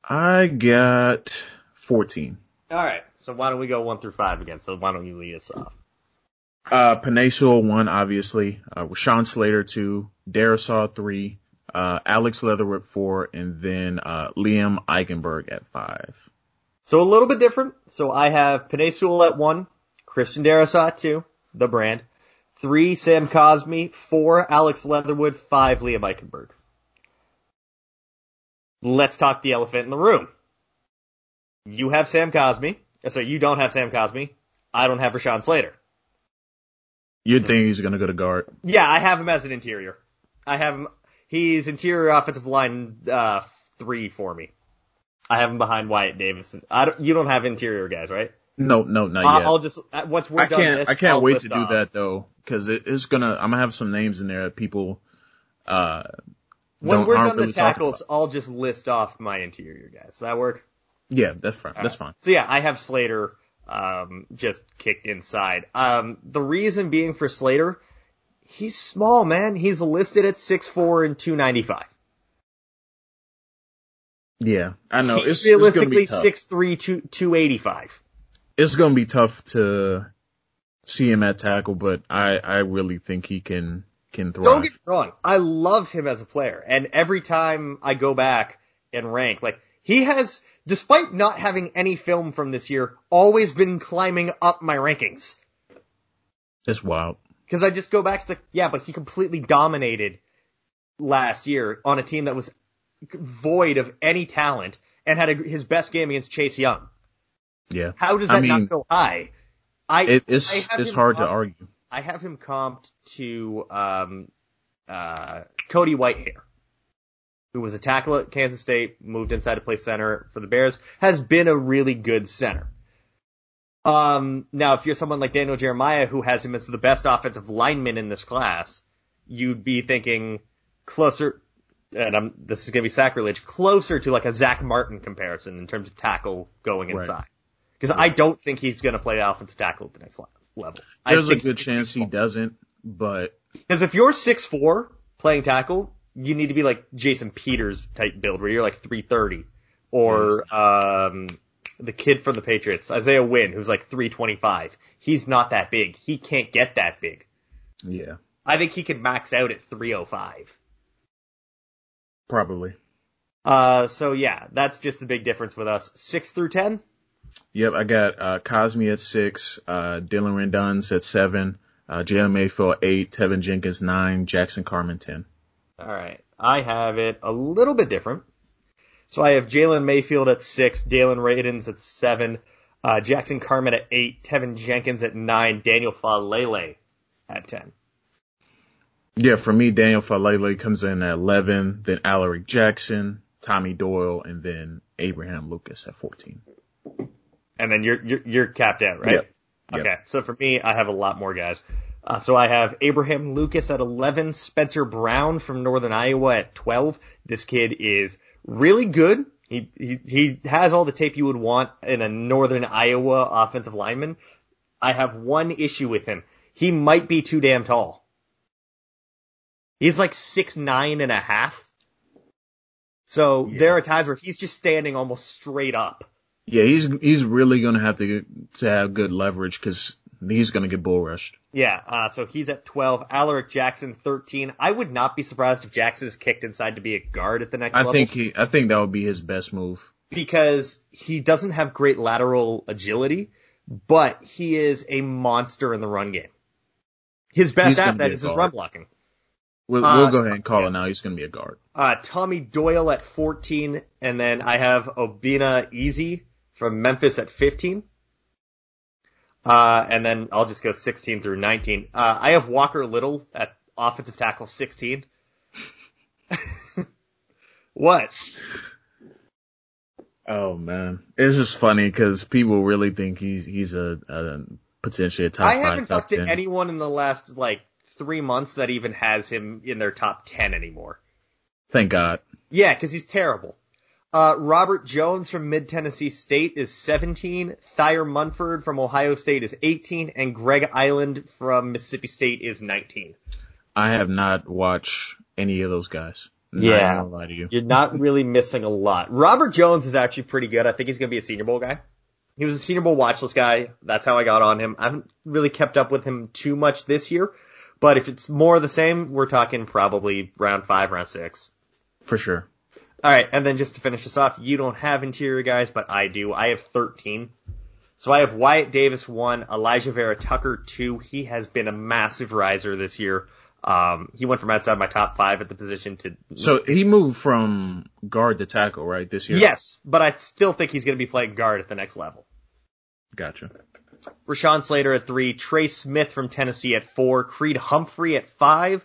I got 14. All right. So why don't we go one through five again? So why don't you lead us off? Uh, Sewell one, obviously. Uh, Rashawn Slater two, Darrisaw three, uh, Alex Leatherwood four, and then, uh, Liam Eichenberg at five. So a little bit different. So I have Sewell at one, Christian Darrisaw at two, the brand. Three, Sam Cosmi. Four, Alex Leatherwood. Five, Liam Eichenberg. Let's talk the elephant in the room. You have Sam Cosmi. Uh, So you don't have Sam Cosmi. I don't have Rashawn Slater. You'd think he's gonna go to guard. Yeah, I have him as an interior. I have him. He's interior offensive line uh, three for me. I have him behind Wyatt Davison. I don't, you don't have interior guys, right? No, no, not yet. I'll just uh, once we're I done can't. this, I can't I'll wait to do off. that though, because it's gonna. I'm gonna have some names in there that people. Uh, When we're done really the tackles, I'll just list off my interior guys. Does that work? Yeah, that's fine. That's fine. So yeah, I have Slater um, just kicked inside. Um, the reason being for Slater, he's small, man. He's listed at 6'4 and 295. Yeah, I know. He's It's, it's realistically tough. 6'3, 2, 285. It's gonna be tough to see him at tackle, but I I really think he can can thrive. Don't get me wrong. I love him as a player. And every time I go back and rank, like, he has, despite not having any film from this year, always been climbing up my rankings. it's wild. Cause I just go back to, yeah, but he completely dominated last year on a team that was void of any talent and had a, his best game against Chase Young. Yeah, How does I that mean, not go high? I, it, I it's it's hard to argue. I have him comped to um, uh, Cody Whitehair, who was a tackle at Kansas State, moved inside to play center for the Bears, has been a really good center. Um, now, if you're someone like Daniel Jeremiah, who has him as the best offensive lineman in this class, you'd be thinking closer, and I'm, this is going to be sacrilege, closer to like a Zack Martin comparison in terms of tackle going Right. Because I don't think he's going to play offensive tackle at the next le- level. I There's a good chance he doesn't, but Because if you're six four playing tackle, you need to be like Jason Peters type build where you're like 330. Or, um, the kid from the Patriots, Isaiah Wynn, who's like 325. He's not that big. He can't get that big. yeah, I think he could max out at 305. probably. Uh, so yeah, that's just the big difference with us. Six through 10? Yep, I got uh Cosmi at six, uh Dillon Radunz at seven, uh Jalen Mayfield eight, Teven Jenkins nine, Jackson Carman ten. Alright. I have it a little bit different. So I have Jalen Mayfield at six, Dillon Radunz at seven, uh, Jackson Carman at eight, Teven Jenkins at nine, Daniel Faalele at ten. Yeah, for me, Daniel Faalele comes in at eleven, then Alaric Jackson, Tommy Doyle, and then Abraham Lucas at fourteen. And then you're, you're, you're capped out, right? Yep. Yep. Okay. So for me, I have a lot more guys. Uh, so I have Abraham Lucas at 11, Spencer Brown from Northern Iowa at 12. This kid is really good. He, he, he has all the tape you would want in a Northern Iowa offensive lineman. I have one issue with him. He might be too damn tall. He's like six nine and a half. So Yeah. there are times where he's just standing almost straight up. Yeah, he's he's really gonna have to to have good leverage because he's gonna get bull rushed. Yeah, uh, so he's at 12. Alaric Jackson, 13. I would not be surprised if Jackson is kicked inside to be a guard at the next I level. think he, I think that would be his best move. because he doesn't have great lateral agility, but he is a monster in the run game. His best gonna asset be is his run blocking. We'll, Uh, we'll go ahead and call it now. He's gonna be a guard. Uh, Tommy Doyle at 14, and then I have Obinna Eze from Memphis at 15. Uh, and then I'll just go 16 through 19. Uh, I have Walker Little at offensive tackle 16. what? Oh man, it's just funny because people really think he's he's a, a potentially a top I haven't talked to ten. anyone in the last like three months that even has him in their top 10 anymore. Thank God. Yeah, because he's terrible. Uh, Robert Jones from Mid Tennessee State is 17. Thayer Munford from Ohio State is 18, and Greg Eiland from Mississippi State is 19. I have not watched any of those guys. Yeah. gonna lie to you. You're not really missing a lot. Robert Jones is actually pretty good. I think he's going to be a Senior Bowl guy. He was a Senior Bowl watchlist guy. That's how I got on him. I haven't really kept up with him too much this year, but if it's more of the same, we're talking probably round five, round six. For sure. All right, and then just to finish this off, you don't have interior guys, but I do. I have 13. So I have Wyatt Davis one, Alijah Vera Tucker two. He has been a massive riser this year. Um, he went from outside my top five at the position to So he moved from guard to tackle, right, this year? yes, but I still think he's going to be playing guard at the next level. Gotcha. Rashawn Slater at three, Trey Smith from Tennessee at four, Creed Humphrey at five,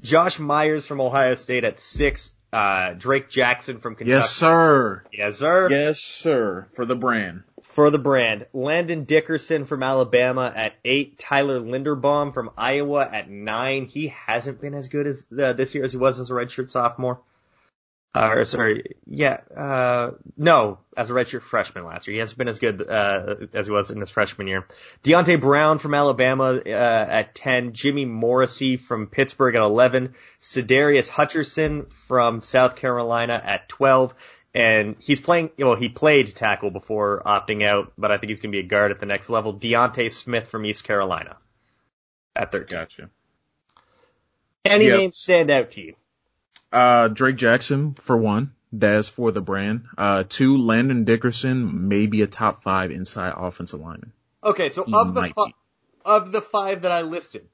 Josh Myers from Ohio State at six, uh, Drake Jackson from Kentucky. Yes, sir. Yes, sir. Yes, sir. For the brand. for the brand. Landon Dickerson from Alabama at eight. Tyler Linderbaum from Iowa at nine. He hasn't been as good as uh, this year as he was as a redshirt sophomore. Uh, or sorry, yeah, uh, no, as a redshirt freshman last year. He hasn't been as good uh, as he was in his freshman year. Deonte Brown from Alabama uh, at 10. Jimmy Morrissey from Pittsburgh at 11. Sadarius Hutcherson from South Carolina at 12 and he's playing. Well, he played tackle before opting out, but I think he's going to be a guard at the next level. D'Ante Smith from East Carolina at 13. Gotcha. Any Yep. names stand out to you? Uh, Drake Jackson for one. Daz for the brand. Uh, two, Landon Dickerson, maybe a top five inside offensive lineman. Okay, so He of the fi- of the five that I listed,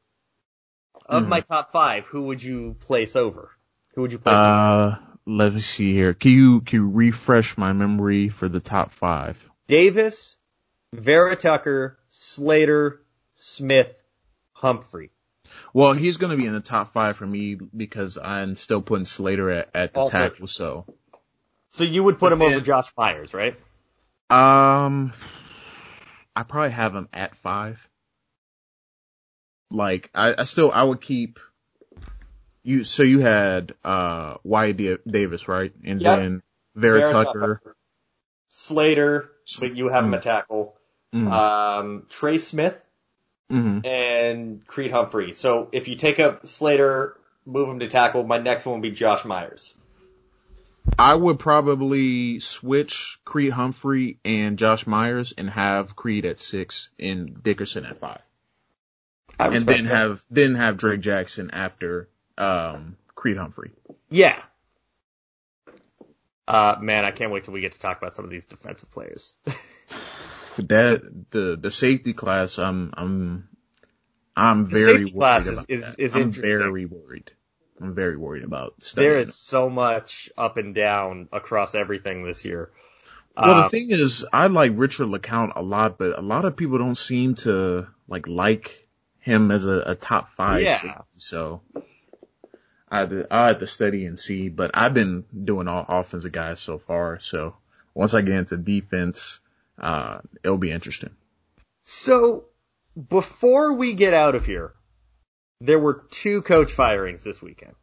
of Mhm. my top five, who would you place over? Who would you place? over? Uh, let me see here. Can you, can you refresh my memory for the top five? Davis, Vera Tucker, Slater, Smith, Humphrey. Well, he's going to be in the top five for me because I'm still putting Slater at, at the Also- tackle. So, So you would put him over Josh Myers, right? um, I probably have him at five. Like, I, I still, I would keep you. So you had, uh, Wyatt Davis, right? And Yep. then Vera, Vera Tucker. Slater, but you have him Mm. a tackle. Mm, Um, Trey Smith mhm. and Creed Humphrey. So if you take up Slater, move him to tackle, my next one would be Josh Myers. I would probably switch Creed Humphrey and Josh Myers and have Creed at six and Dickerson at five. I and then that. have then have Drake Jackson after um Creed Humphrey. Yeah. Uh, man, I can't wait till we get to talk about some of these defensive players. That the the safety class, I'm I'm I'm The very worried class about is- that. is I'm interesting. very worried. I'm very worried about studying. there is so much up and down across everything this year. Well, Um, the thing is, I like Richard LeCounte a lot, but a lot of people don't seem to like like him as a, a top five. Yeah. safety, so I had to, I had to study and see. But I've been doing all offensive guys so far. So once I get into defense, uh, it'll be interesting. So, before we get out of here, there were two coach firings this weekend.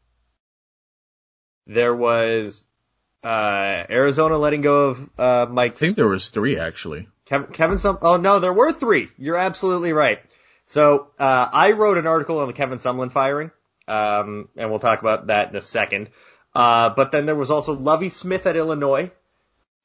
There was uh, Arizona letting go of uh, Mike I think there was three actually. Kevin, Kevin Sum. Oh no, there were three. You're absolutely right. So uh, I wrote an article on the Kevin Sumlin firing, um, and we'll talk about that in a second. Uh, but then there was also Lovie Smith at Illinois,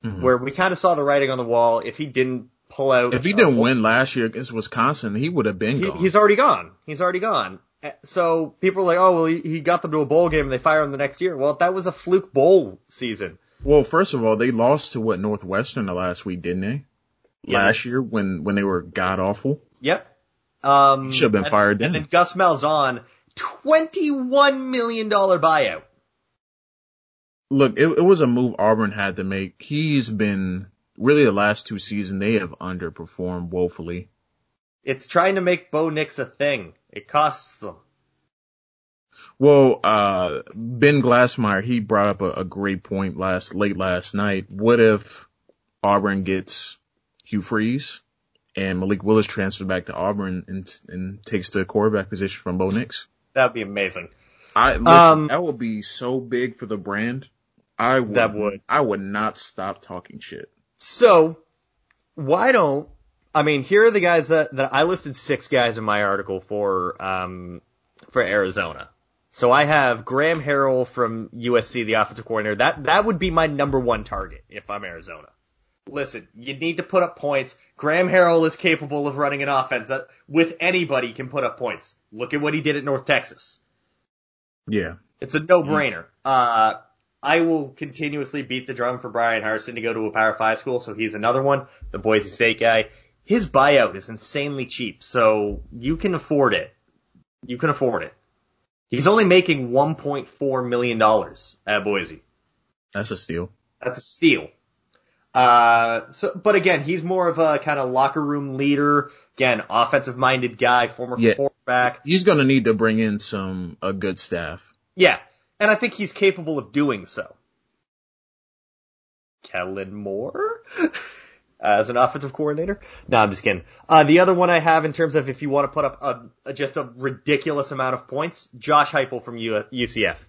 Mhm. where we kind of saw the writing on the wall. If he didn't pull out. If he uh, didn't win last year against Wisconsin, he would have been he, gone. he's already gone. He's already gone. Uh, So people are like, oh well, he, he got them to a bowl game and they fire him the next year. Well, that was a fluke bowl season. well, first of all, they lost to what Northwestern the last week, didn't they? Yeah. Last year when when they were god awful. Yep. Um, Should have been and- fired And then. then Gus Malzahn, twenty-one million dollar buyout. Look, it, it was a move Auburn had to make. He's been really the last two seasons they have underperformed woefully. It's trying to make Bo Nix a thing. It costs them. Well, uh, Ben Glassmeyer, he brought up a, a great point last, late last night. What if Auburn gets Hugh Freeze and Malik Willis transfers back to Auburn and, and takes the quarterback position from Bo Nix? That'd be amazing. I, listen, Um, that would be so big for the brand. I would, That would. I would not stop talking shit. So, why don't I mean? Here are the guys that that I listed six guys in my article for um for Arizona. So I have Graham Harrell from USC, the offensive coordinator. That that would be my number one target if I'm Arizona. Listen, you need to put up points. Graham Harrell is capable of running an offense that with anybody can put up points. Look at what he did at North Texas. Yeah. It's a no-brainer. Uh, I will continuously beat the drum for Bryan Harsin to go to a Power 5 school, so he's another one. The Boise State guy. His buyout is insanely cheap, so you can afford it. You can afford it. He's only making $1.4 million at Boise. That's a steal. That's a steal. Uh, so, but again, he's more of a kind of locker room leader. Again, offensive minded guy, former Yeah. quarterback. He's going to need to bring in some, a good staff. Yeah, and I think he's capable of doing so. Kellen Moore as an offensive coordinator? No, I'm just kidding. Uh, the other one I have in terms of if you want to put up a, a, just a ridiculous amount of points, Josh Heupel from U- UCF.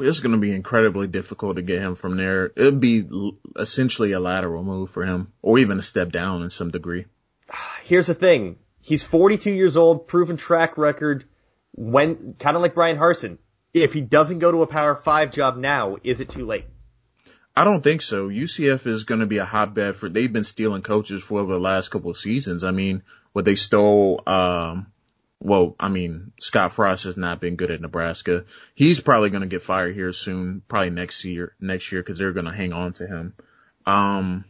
It's going to be incredibly difficult to get him from there. It'd be essentially a lateral move for him, or even a step down in some degree. Here's the thing: he's 42 years old, proven track record. When kind of like Bryan Harsin, if he doesn't go to a Power Five job now, is it too late? I don't think so. UCF is going to be a hotbed for. They've been stealing coaches for over the last couple of seasons. I mean, what they stole. Um, well, I mean, Scott Frost has not been good at Nebraska. He's probably going to get fired here soon, probably next year. Next year, because they're going to hang on to him. Um,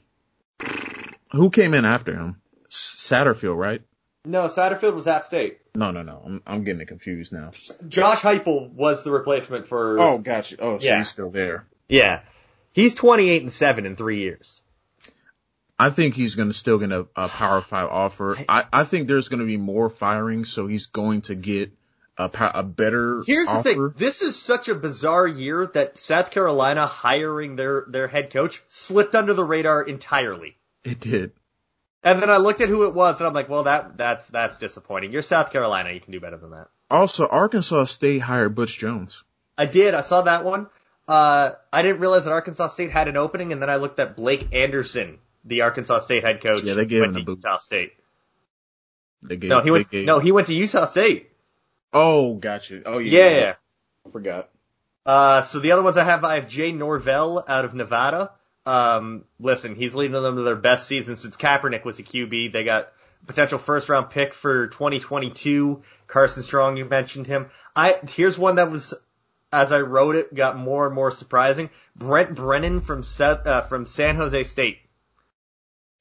who came in after him? Satterfield, right? No, Satterfield was App State. No, no, no. I'm I'm getting it confused now. Josh Heupel was the replacement for. Oh, gotcha. Oh, so Yeah. he's still there. yeah, he's 28 and seven in three years. I think he's going to still get a, a Power Five offer. I, I think there's going to be more firings, so he's going to get a, a better Here's offer. the thing: this is such a bizarre year that South Carolina hiring their their head coach slipped under the radar entirely. It did. And then I looked at who it was, and I'm like, well, that that's that's disappointing. You're South Carolina; you can do better than that. Also, Arkansas State hired Butch Jones. I did. I saw that one. Uh, I didn't realize that Arkansas State had an opening, and then I looked at Blake Anderson, the Arkansas State head coach. Yeah, they gave him to boot. Utah State. They gave, No, he went. gave- No, he went to Utah State. Oh, gotcha. Oh, yeah. Yeah. I forgot. Uh, so the other ones I have, I have Jay Norvell out of Nevada. Um, listen, he's leading them to their best season since Kaepernick was a QB. They got potential first round pick for 2022. Carson Strong, you mentioned him. I here's one that was, as I wrote it, got more and more surprising. Brent Brennan from Seth, uh, from San Jose State.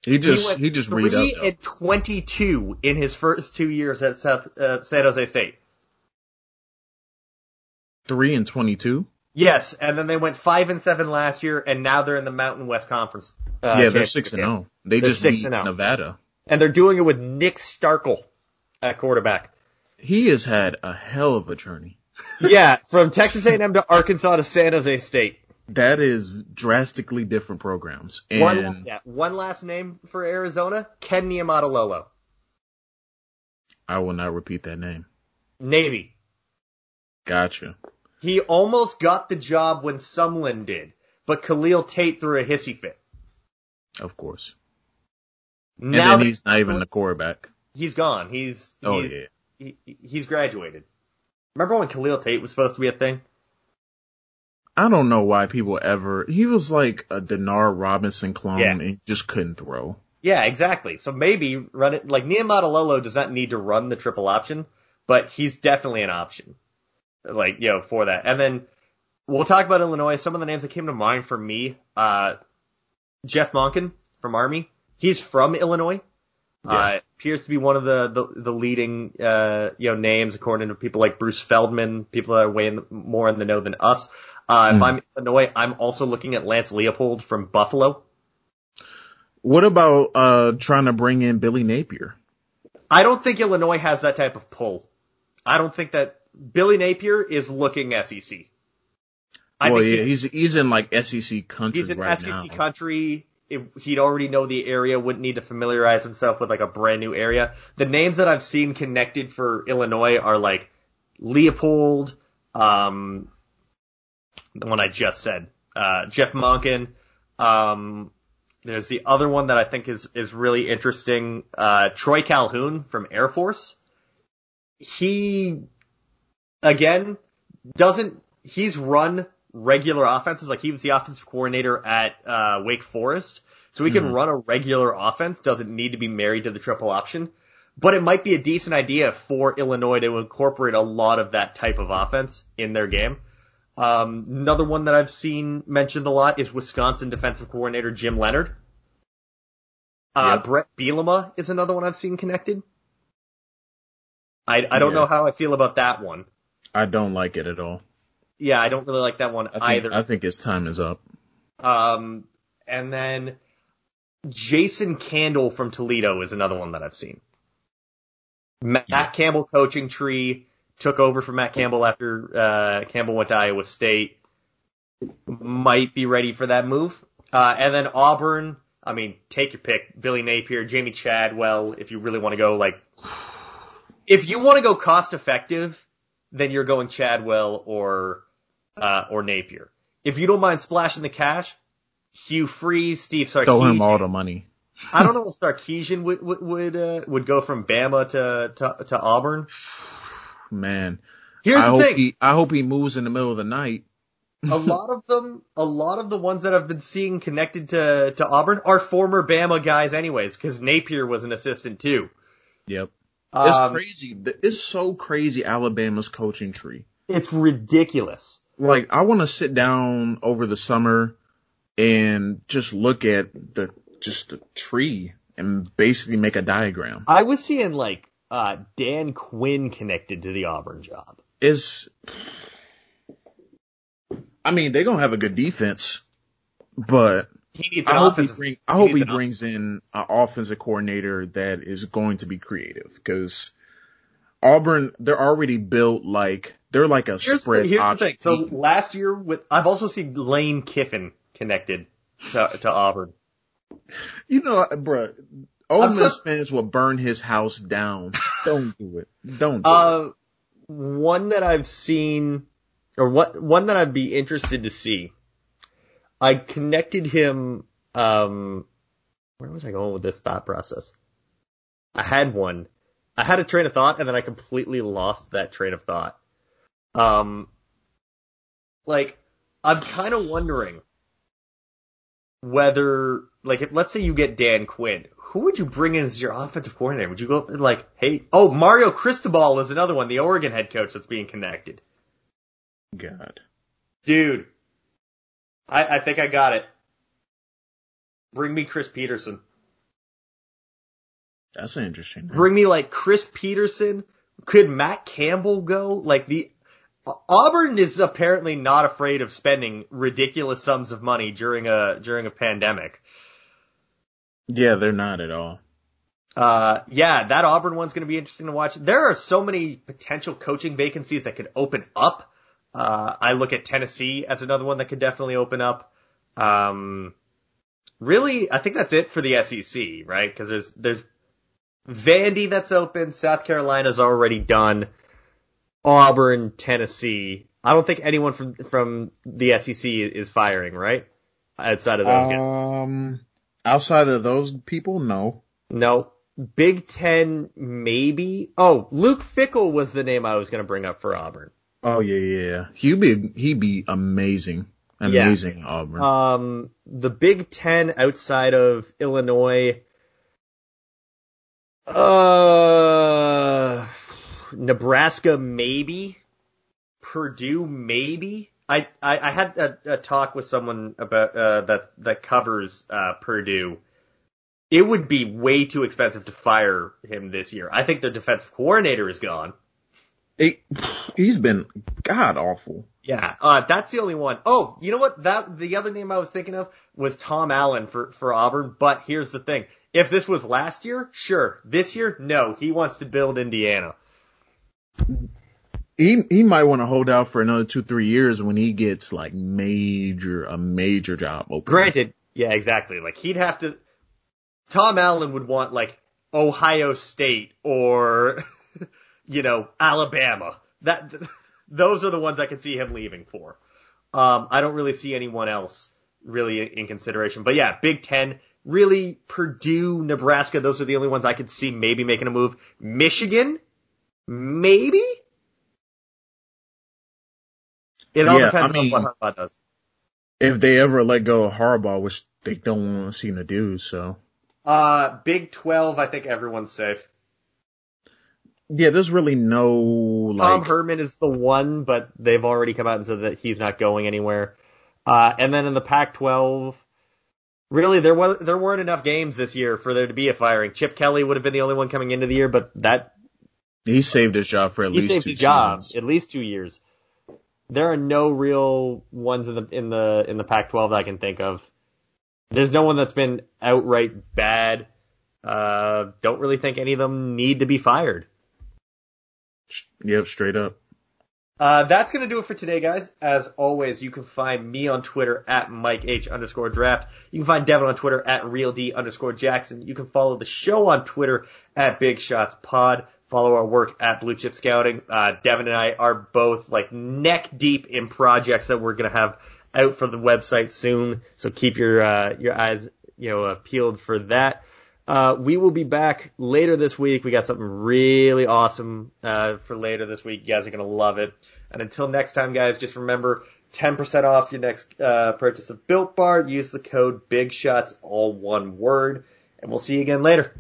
He just went he, just read up. three and 22 in his first two years at South, uh, San Jose State. Three and twenty-two. Yes, and then they went five and seven last year, and now they're in the Mountain West Conference. Uh, yeah, they're six and zero. They They're just beat and oh. Nevada. And they're doing it with Nick Starkel at quarterback. He has had a hell of a journey. yeah, from Texas A&M to Arkansas to San Jose State. That is drastically different programs. And One, yeah, one last name for Arizona, Ken Niumatalolo. I will not repeat that name. Navy. Gotcha. He almost got the job when Sumlin did, but Khalil Tate threw a hissy fit. Of course. And Now then he's not even the quarterback. he's gone. He's, oh, he's Oh yeah. he, he's graduated. Remember when Khalil Tate was supposed to be a thing? I don't know why people ever. He was like a Denard Robinson clone Yeah. and he just couldn't throw. Yeah, exactly. So maybe run it like Niumatalolo does not need to run the triple option, but he's definitely an option. Like, you know, for that. And then we'll talk about Illinois. Some of the names that came to mind for me, uh, Jeff Monken from Army. He's from Illinois. Yeah. Uh, appears to be one of the, the, the leading, uh, you know, names according to people like Bruce Feldman, people that are way in the, more in the know than us. Uh, if Mhm. I'm Illinois, I'm also looking at Lance Leipold from Buffalo. What about uh trying to bring in Billy Napier? I don't think Illinois has that type of pull. I don't think that Billy Napier is looking SEC. I well, yeah, he- he's he's in like SEC country he's in right SEC now. country. It, he'd already know the area, wouldn't need to familiarize himself with like a brand new area. The names that I've seen connected for Illinois are like Leipold, um, the one I just said, uh, Jeff Monken. Um, there's the other one that I think is is really interesting, uh, Troy Calhoun from Air Force. He again doesn't he's run regular offenses. Like he was the offensive coordinator at uh, Wake Forest. So he can Mhm. run a regular offense. Doesn't need to be married to the triple option. But it might be a decent idea for Illinois to incorporate a lot of that type of offense in their game. Um, another one that I've seen mentioned a lot is Wisconsin defensive coordinator Jim Leonhard. Uh, Yep. Bret Bielema is another one I've seen connected. I, I don't Yeah. know how I feel about that one I don't like it at all. yeah, I don't really like that one I think, either. I think his time is up. Um, and then Jason Candle from Toledo is another one that I've seen. Matt Yeah. Campbell coaching tree took over for Matt Campbell after uh, Campbell went to Iowa State. Might be ready for that move. Uh, and then Auburn. I mean, take your pick. Billy Napier, Jamey Chadwell. If you really want to go like, if you want to go cost effective, then you're going Chadwell or uh, or Napier. If you don't mind splashing the cash, Hugh Freeze, Steve Throw him all the money. I don't know if Sarkisian would would would, uh, would go from Bama to, to to Auburn. Man, Here's I the hope thing: he I hope he moves in the middle of the night. a lot of them, a lot of the ones that I've been seeing connected to to Auburn are former Bama guys, anyways, because Napier was an assistant too. Yep. It's Um, crazy. It's so crazy Alabama's coaching tree. it's ridiculous. Like I want to sit down over the summer and just look at the just the tree and basically make a diagram. I was seeing like uh, Dan Quinn connected to the Auburn job. Is I mean, they're gonna have a good defense, but He needs an I hope he offensive. bring, I hope he needs an brings in an offensive coordinator that is going to be creative because Auburn, they're already built like they're like a Here's, spread the, here's the thing. So last year with, I've also seen Lane Kiffin connected to, to Auburn. You know, bruh, Ole I'm Miss so- fans will burn his house down. Don't do it. Don't do it. Uh, one that I've seen, or what, one that I'd be interested to see. I connected him, um, where was I going with this thought process? I had one. I had a train of thought and then I completely lost that train of thought. Um, like, I'm kind of wondering whether, like, if, let's say you get Dan Quinn, who would you bring in as your offensive coordinator? Would you go like, hey, oh, Mario Cristobal is another one, the Oregon head coach that's being connected. God. Dude, I, I think I got it. Bring me Chris Petersen. That's an interesting. one. Bring me like Chris Petersen. Could Matt Campbell go? Like the Auburn is apparently not afraid of spending ridiculous sums of money during a during a pandemic. Yeah, they're not at all. Uh, yeah, that Auburn one's going to be interesting to watch. There are so many potential coaching vacancies that could open up. Uh, I look at Tennessee as another one that could definitely open up. Um, really, I think that's it for the SEC, right? Because there's there's Vandy that's open. South Carolina's already done. Auburn, Tennessee. I don't think anyone from from the SEC is firing, right? Outside of those guys. Um, outside of those people, no. No. Big Ten, maybe. Oh, Luke Fickell was the name I was going to bring up for Auburn. Oh yeah, yeah, yeah. He'd be he'd be amazing, Yeah. amazing Auburn. Um, the Big Ten outside of Illinois, Uh, Nebraska maybe, Purdue maybe. I I, I had a, a, talk with someone about uh, that that covers uh, Purdue. It would be way too expensive to fire him this year. I think their defensive coordinator is gone. It, he's been god awful. Yeah, uh, that's the only one. Oh, you know what? That the other name I was thinking of was Tom Allen for for Auburn. But here's the thing: if this was last year, sure. This year, no. He wants to build Indiana. He he might want to hold out for another two three years when he gets like major a major job open. Granted, yeah, exactly. Like he'd have to. Tom Allen would want like Ohio State or you know Alabama. That those are the ones I could see him leaving for. Um, I don't really see anyone else really in consideration. But yeah, Big Ten, really Purdue, Nebraska, those are the only ones I could see maybe making a move. Michigan, maybe? It all Yeah, depends I mean- on what Harbaugh does. If they ever let go of Harbaugh, which they don't want to seem to do, so Uh, Big 12, I think everyone's safe. Yeah, there's really no like... Tom Herman is the one, but they've already come out and said that he's not going anywhere. Uh, and then in the Pac-12, really there was there weren't enough games this year for there to be a firing. Chip Kelly would have been the only one coming into the year, but that he saved his job for at he least saved two his job at least two years. There are no real ones in the in the in the Pac-12 that I can think of. There's no one that's been outright bad. Uh, don't really think any of them need to be fired. Yep, straight up. Uh, that's gonna do it for today, guys. As always, you can find me on Twitter at Mike H underscore draft. You can find Devin on Twitter at Real D underscore Jackson. You can follow the show on Twitter at Big Shots Pod. Follow our work at Blue Chip Scouting. Uh, Devin and I are both like neck deep in projects that we're gonna have out for the website soon. So keep your uh, your eyes you know uh, peeled for that. Uh, we will be back later this week. We got something really awesome uh, for later this week. You guys are gonna love it. And until next time, guys, just remember 10% off your next uh, purchase of Built Bar. Use the code Big Shots, all one word, and we'll see you again later.